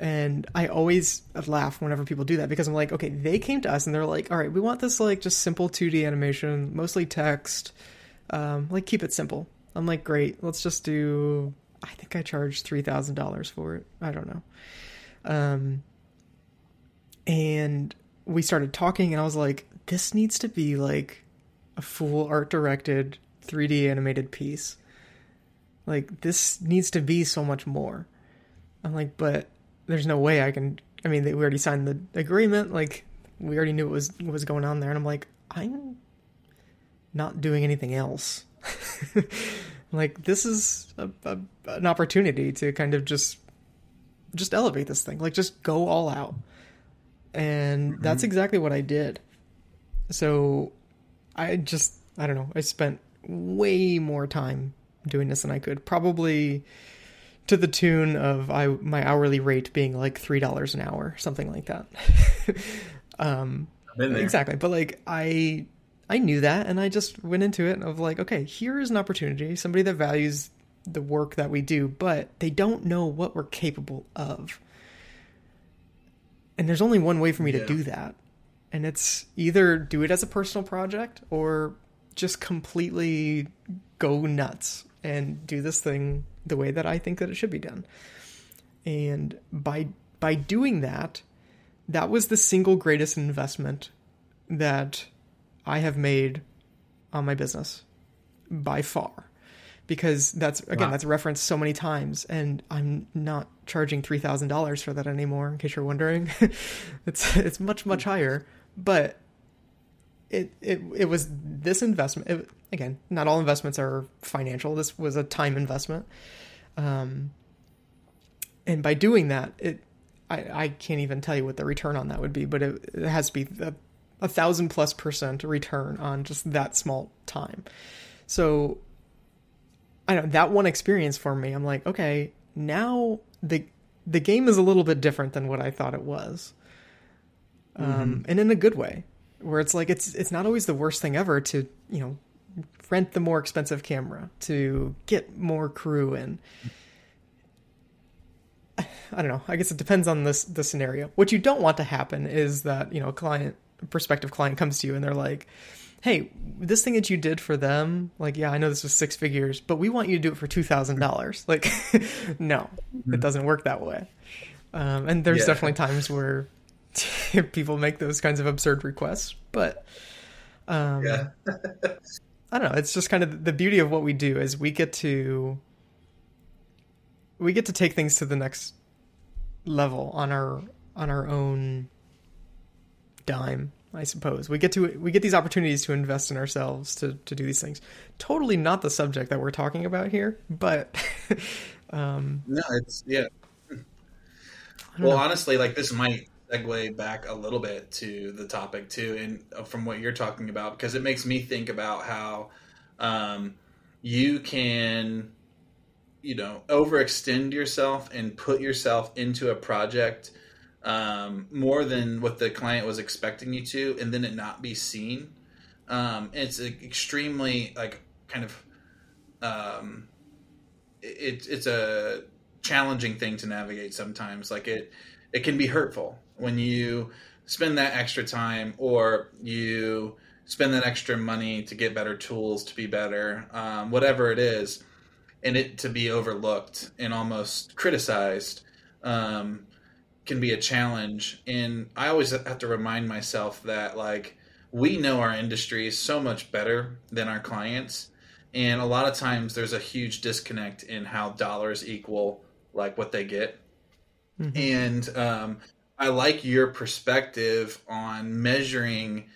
and I always laugh whenever people do that because I'm like, okay, they came to us and they're like, all right, we want this like just simple 2D animation, mostly text, um, like keep it simple. I'm like, great, let's just do. I think I charged three thousand dollars for it. I don't know. Um, and we started talking, and I was like, this needs to be like a full art directed 3D animated piece. Like this needs to be so much more. I'm like, but there's no way I can. I mean, we already signed the agreement. Like, we already knew what was what was going on there, and I'm like, I'm not doing anything else. *laughs* like, this is a, a, an opportunity to kind of just just elevate this thing. Like, just go all out, and mm-hmm. that's exactly what I did. So, I just I don't know. I spent way more time doing this than I could. Probably to the tune of I my hourly rate being like three dollars an hour, something like that. *laughs* um, exactly, but like I I knew that, and I just went into it of like, okay, here is an opportunity. Somebody that values the work that we do, but they don't know what we're capable of. And there's only one way for me Yeah. to do that, and it's either do it as a personal project or just completely go nuts and do this thing the way that I think that it should be done. And by by doing that, that was the single greatest investment that I have made on my business by far. Because that's again Wow. that's referenced so many times and I'm not charging three thousand dollars for that anymore, in case you're wondering. *laughs* it's it's much, much hmm. higher. But it it it was this investment it, again, not all investments are financial. This was a time investment. Um and by doing that, it I, I can't even tell you what the return on that would be, but it, it has to be a, a thousand plus percent return on just that small time. So I don't that one experience for me, I'm like, okay, now the the game is a little bit different than what I thought it was. Um, and in a good way, where it's like it's it's not always the worst thing ever to, you know, rent the more expensive camera, to get more crew in. *sighs* I don't know. I guess it depends on this the scenario. What you don't want to happen is that you know a client, a prospective client, comes to you and they're like, "Hey, this thing that you did for them, like, yeah, I know this was six figures, but we want you to do it for two thousand dollars." *laughs* Like, *laughs* no, it doesn't work that way. Um, and there's Yeah. definitely times where *laughs* people make those kinds of absurd requests, but um, Yeah. I don't know. It's just kind of the beauty of what we do is we get to we get to take things to the next level on our on our own dime, I suppose. We get to we get these opportunities to invest in ourselves to to do these things. Totally not the subject that we're talking about here, but *laughs* um No, it's yeah. Well, know. honestly, like this might segue back a little bit to the topic too, and uh, from what you're talking about, because it makes me think about how um, you can, you know, overextend yourself and put yourself into a project um, more than what the client was expecting you to, and then it not be seen. Um, it's extremely like kind of um, it, it's a challenging thing to navigate sometimes like it it can be hurtful when you spend that extra time or you spend that extra money to get better tools to be better um, whatever it is and it to be overlooked and almost criticized um, can be a challenge. And i always have to remind myself that like we know our industry so much better than our clients. And a lot of times there's a huge disconnect in how dollars equal like what they get. Mhm. and um, i like your perspective on measuring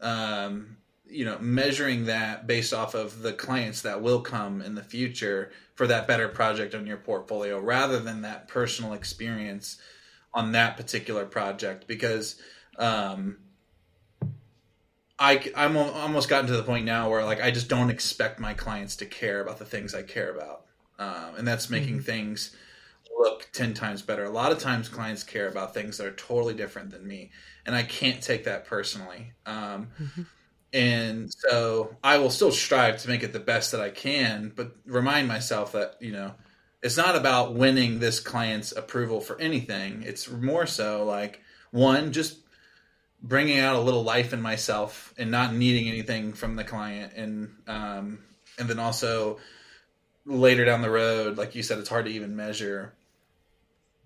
um, you know measuring that based off of the clients that will come in the future for that better project on your portfolio rather than that personal experience on that particular project because um, I, I'm almost gotten to the point now where like I just don't expect my clients to care about the things I care about, um, and that's making things look ten times better. A lot of times, clients care about things that are totally different than me, and I can't take that personally. Um, And so I will still strive to make it the best that I can, but remind myself that you know it's not about winning this client's approval for anything. It's more so like one just bringing out a little life in myself and not needing anything from the client and um, and then also later down the road like you said it's hard to even measure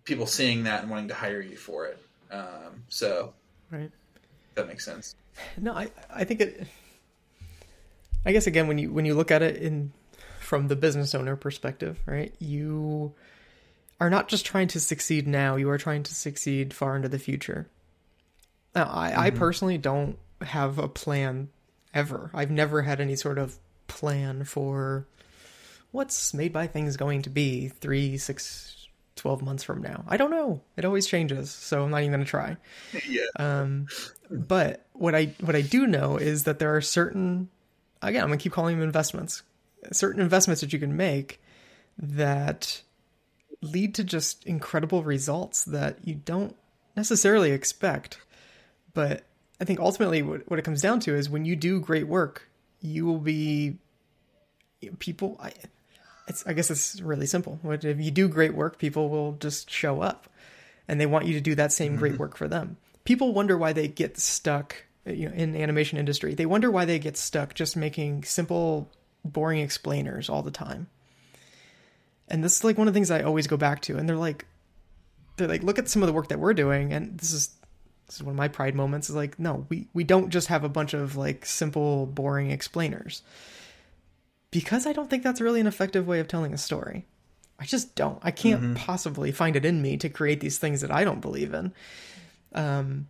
people seeing that and wanting to hire you for it um, so right. that makes sense No, I I think it. I guess again, when you when you look at it in from the business owner perspective, right? You are not just trying to succeed now; you are trying to succeed far into the future. Now, I, I personally don't have a plan ever. I've never had any sort of plan for what's made by things going to be three, six, twelve months from now. I don't know. It always changes, so I'm not even going to try. *laughs* yeah Um, but what I what I do know is that there are certain again I'm gonna keep calling them investments, certain investments that you can make that lead to just incredible results that you don't necessarily expect. But I think ultimately what, what it comes down to is when you do great work, you will be people. I, it's I guess it's really simple. If you do great work, people will just show up, and they want you to do that same great mm-hmm. work for them. People wonder why they get stuck uh, you know in the animation industry they wonder why they get stuck just making simple boring explainers all the time and this is like one of the things i always go back to and they're like they're like look at some of the work that we're doing and this is this is one of my pride moments is like no we we don't just have a bunch of like simple boring explainers because i don't think that's really an effective way of telling a story. I just don't. I can't mm-hmm. possibly find it in me to create these things that i don't believe in. Um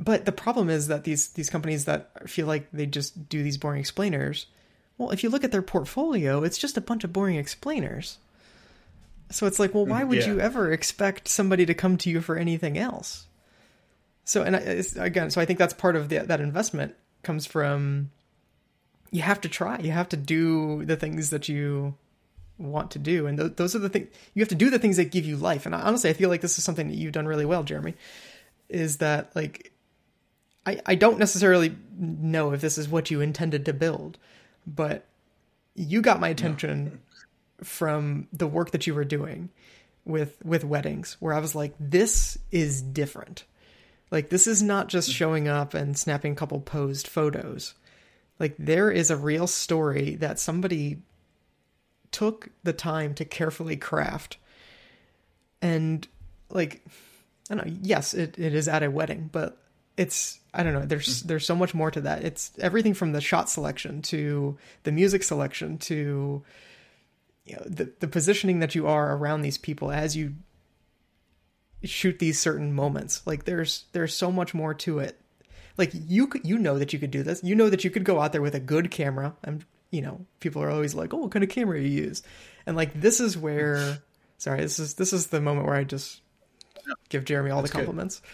but the problem is that these these companies that feel like they just do these boring explainers well if you look at their portfolio it's just a bunch of boring explainers. So it's like well why would yeah. you ever expect somebody to come to you for anything else? So and I, again, so I think that's part of the, that investment comes from you have to try. You have to do the things that you want to do, and th- those are the things you have to do. The things that give you life. And honestly, I feel like this is something that you've done really well, Jeromy. Is that like I I don't necessarily know if this is what you intended to build, but you got my attention *laughs* from the work that you were doing with with weddings, where I was like, this is different like this is not just showing up and snapping a couple posed photos. Like there is a real story that somebody took the time to carefully craft. And like I don't know, yes, it, it is at a wedding, but it's I don't know, there's there's so much more to that. It's everything from the shot selection to the music selection to you know the the positioning that you are around these people as you shoot these certain moments. Like there's there's so much more to it. Like you you know that you could do this. You know that you could go out there with a good camera. And you know, people are always like, "Oh, what kind of camera you use?" And like this is where *laughs* sorry, this is this is the moment where I just give Jeromy all That's the compliments. Good.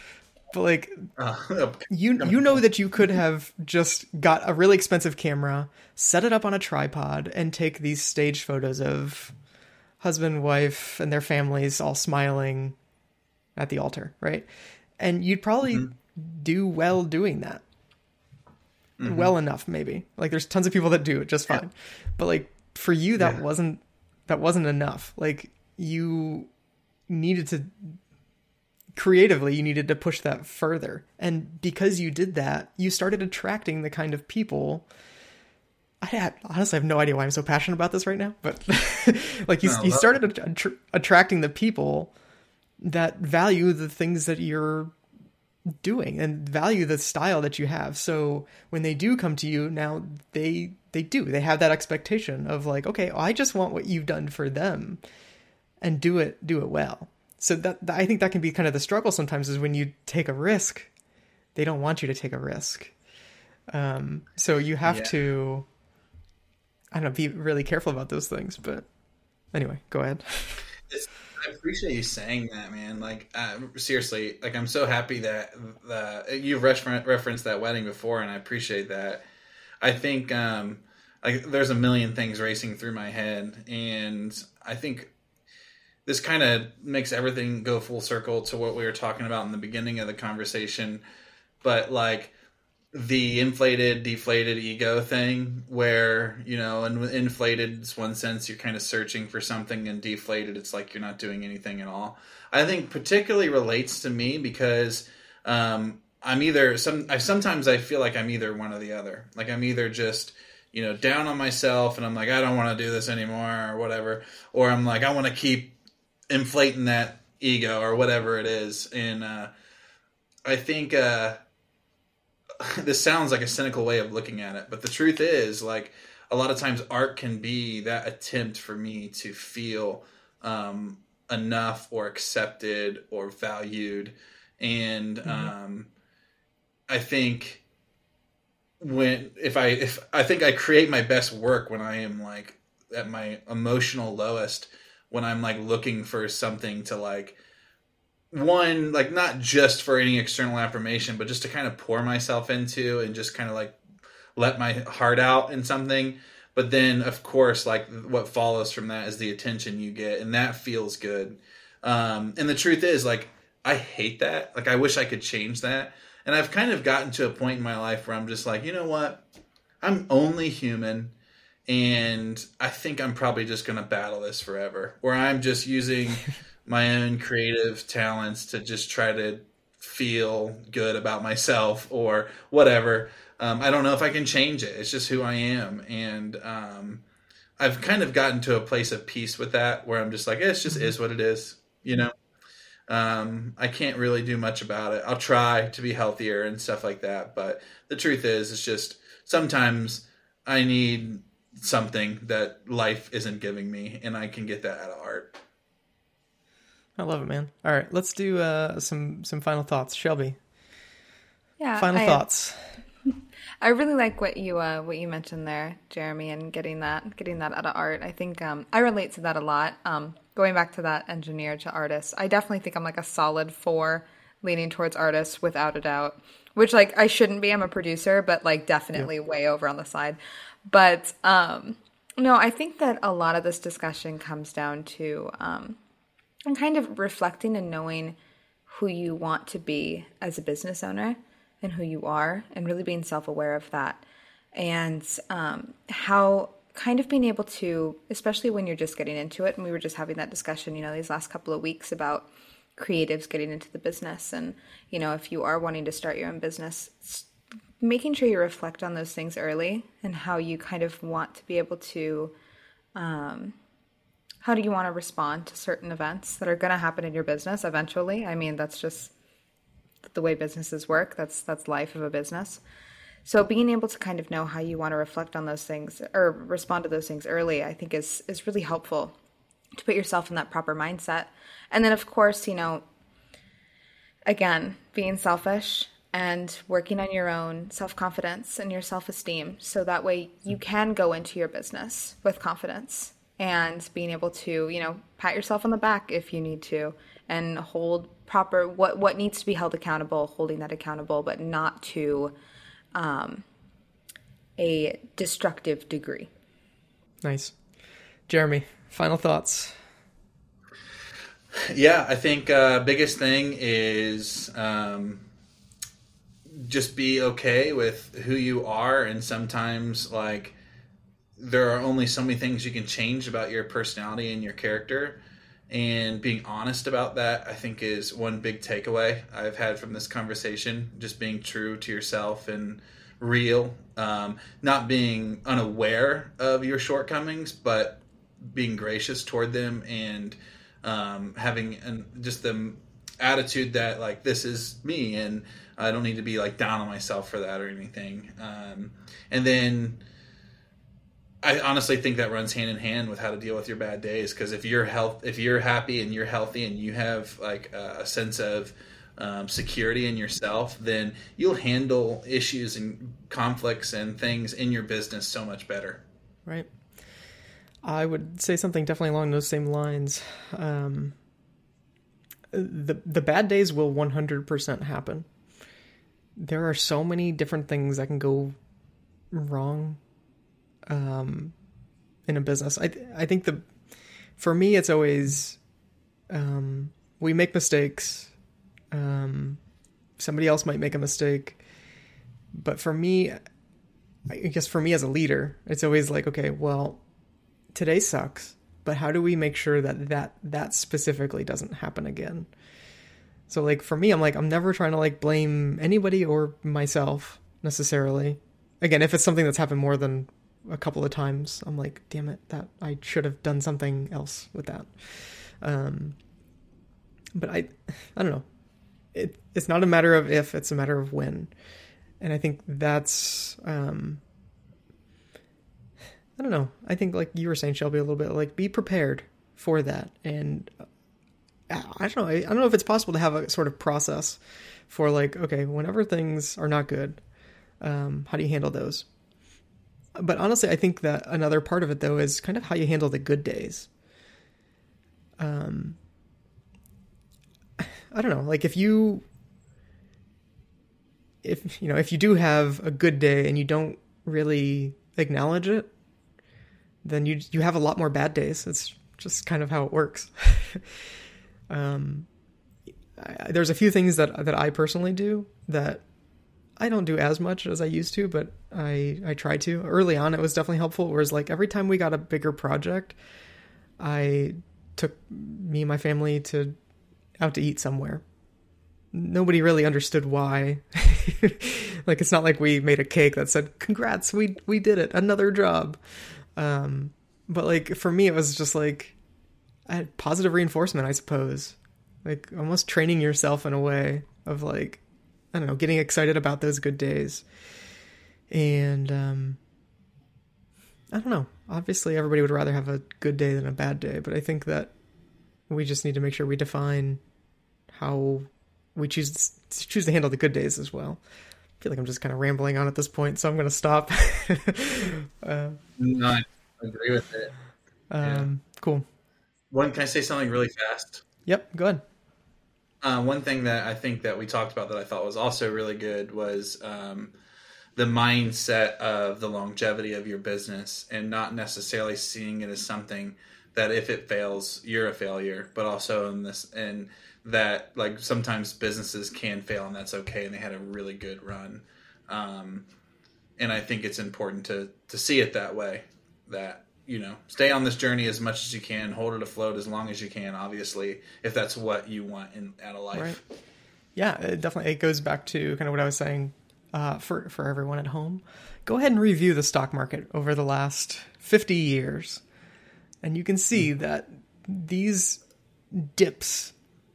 But like uh, *laughs* you you know that you could have just got a really expensive camera, set it up on a tripod and take these stage photos of husband, wife, and their families all smiling at the altar, right? And you'd probably mm-hmm. Do well doing that. Mm-hmm. Well enough, maybe. Like there's tons of people that do it just fine. Yeah. But like for you that yeah. wasn't that wasn't enough. Like you needed to creatively you needed to push that further. And because you did that, you started attracting the kind of people I had, honestly have no idea why I'm so passionate about this right now, but *laughs* like you, no, you started att- attracting the people that value the things that you're doing and value the style that you have. So when they do come to you now, they they do. They have that expectation of like, okay, well, I just want what you've done for them, and do it do it well. So that I think that can be kind of the struggle sometimes is when you take a risk, they don't want you to take a risk. Um, so you have yeah. to, I don't know, be really careful about those things. But anyway, go ahead. I appreciate you saying that, man. Like, uh, seriously, like I'm so happy that the you've refer- referenced that wedding before, and I appreciate that. I think um, like there's a million things racing through my head, and I think this kind of makes everything go full circle to what we were talking about in the beginning of the conversation. But like the inflated deflated ego thing where you know and inflated is one sense you're kind of searching for something and deflated it's like you're not doing anything at all. I think particularly relates to me because um, i'm either some i sometimes i feel like i'm either one or the other. Like i'm either just you know down on myself and i'm like i don't want to do this anymore or whatever or i'm like i want to keep inflating that ego or whatever it is. And uh, i think uh, *laughs* this sounds like a cynical way of looking at it, but the truth is, like, a lot of times art can be that attempt for me to feel um, enough or accepted or valued. And mm-hmm. um, I think when if I if I think I create my best work when I am like at my emotional lowest when I'm like looking for something to like one like not just for any external affirmation but just to kind of pour myself into and just kind of like let my heart out in something. But then of course like what follows from that is the attention you get and that feels good. Um and the truth is like i hate that. Like i wish i could change that. And i've kind of gotten to a point in my life where i'm just like you know what? I'm only human and i think i'm probably just going to battle this forever. Where i'm just using *laughs* my own creative talents to just try to feel good about myself or whatever. Um, I don't know if I can change it. It's just who I am, and um, I've kind of gotten to a place of peace with that, where I'm just like, eh, it's just is what it is, you know. Um, I can't really do much about it. I'll try to be healthier and stuff like that, but the truth is, it's just sometimes I need something that life isn't giving me, and I can get that out of art. I love it, man. All right, let's do uh, some some final thoughts. Shelby, Yeah. final I, thoughts. *laughs* I really like what you uh, what you mentioned there, Jeromy, and getting that getting that out of art. I think um, I relate to that a lot. Um, going back to that engineer to artist, I definitely think I'm like a solid four, leaning towards artist without a doubt. Which like I shouldn't be. I'm a producer, but like definitely way over on the side. But um, no, I think that a lot of this discussion comes down to um, and kind of reflecting and knowing who you want to be as a business owner and who you are, and really being self aware of that. And um, how kind of being able to, especially when you're just getting into it, and we were just having that discussion, you know, these last couple of weeks about creatives getting into the business. And, you know, if you are wanting to start your own business, making sure you reflect on those things early and how you kind of want to be able to how do you want to respond to certain events that are going to happen in your business eventually? I mean that's just the way businesses work. That's that's life of a business. So being able to kind of know how you want to reflect on those things or respond to those things early i think is is really helpful to put yourself in that proper mindset. And then of course you know again being selfish and working on your own self-confidence and your self-esteem. So that way you can go into your business with confidence and being able to you know pat yourself on the back if you need to and hold proper what what needs to be held accountable holding that accountable but not to um, a destructive degree Nice, Jeromy. Final thoughts. Yeah, I think uh, biggest thing is um, just be okay with who you are, and sometimes like there are only so many things you can change about your personality and your character. And being honest about that, I think, is one big takeaway I've had from this conversation. Just being true to yourself and real, um, not being unaware of your shortcomings, but being gracious toward them and um, having an, just the attitude that like this is me and I don't need to be like down on myself for that or anything. Um, and then I honestly think that runs hand in hand with how to deal with your bad days because if you're health, if you're happy and you're healthy and you have like a, sense of um, security in yourself, then you'll handle issues and conflicts and things in your business so much better. Right. I would say something definitely along those same lines. Um, the the bad days will 100% happen. There are so many different things that can go wrong um, in a business. I I think the for me it's always um, we make mistakes. Um, somebody else might make a mistake, but for me, I guess for me as a leader, it's always like, okay, well, today sucks, but how do we make sure that that that specifically doesn't happen again? So like for me, I'm like I'm never trying to like blame anybody or myself necessarily. Again, if it's something that's happened more than a couple of times, I'm like, damn it, that I should have done something else with that. Um, but I, I don't know. It it's not a matter of if; it's a matter of when, and I think that's um, I don't know. I think like you were saying, Shelby, a little bit like be prepared for that, and uh, I don't know. I, I don't know if it's possible to have a sort of process for like, okay, whenever things are not good, um, how do you handle those? But honestly, I think that another part of it though is kind of how you handle the good days. Um, *sighs* I don't know. Like if you, if you know, if you do have a good day and you don't really acknowledge it, then you you have a lot more bad days. It's just kind of how it works. *laughs* um, I, there's a few things that that I personally do that I don't do as much as I used to, but I I try to. Early on, it was definitely helpful. Whereas like every time we got a bigger project, I took me and my family to out to eat somewhere. nobody really understood why. *laughs* like it's not like we made a cake that said congrats we we did it another job. Um, but like for me it was just like I had positive reinforcement I suppose. Like almost training yourself in a way of like I don't know getting excited about those good days. And um I don't know. Obviously everybody would rather have a good day than a bad day, but I think that we just need to make sure we define how we choose choose to handle the good days as well. I feel like I'm just kind of rambling on at this point, so I'm going to stop. *laughs* uh, no, I agree with it. Um, yeah. Cool. One, can I say something really fast? Yep, go ahead. Uh, one thing that I think that we talked about that I thought was also really good was um, the mindset of the longevity of your business and not necessarily seeing it as something that if it fails, you're a failure, but also in this and that like sometimes businesses can fail and that's okay and they had a really good run. Um, and i think it's important to to see it that way that you know stay on this journey as much as you can hold it afloat as long as you can obviously if that's what you want in out of life right. yeah it definitely it goes back to kind of what i was saying uh, for for everyone at home go ahead and review the stock market over the last 50 years and you can see mm-hmm. that these dips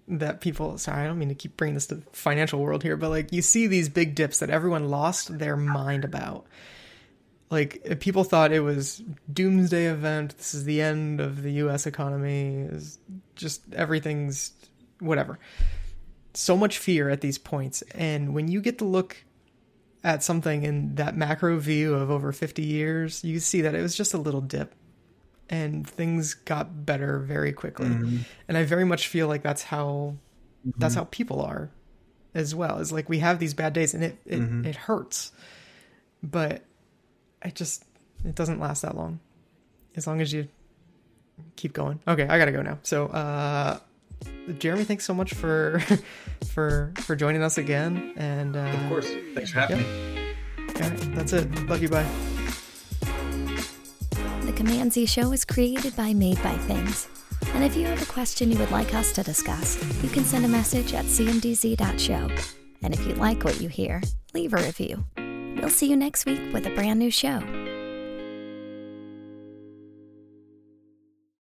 that people sorry i don't mean to keep bringing this to the financial world here but like you see these big dips that everyone lost their mind about like people thought it was doomsday event this is the end of the us economy is just everything's whatever so much fear at these points and when you get to look at something in that macro view of over 50 years you see that it was just a little dip and things got better very quickly. Mm-hmm. And I very much feel like that's how mm-hmm. that's how people are as well. Is like we have these bad days and it it, mm-hmm. it hurts. But I just it doesn't last that long. As long as you keep going. Okay, I got to go now. So uh Jeromy, thanks so much for *laughs* for for joining us again and uh, Of course. Thanks for having me. All right, that's it. Love you. Bye. The Command Z Show is created by Made by Things. And if you have a question you would like us to discuss, you can send a message at cmdz.show. And if you like what you hear, leave a review. We'll see you next week with a brand new show.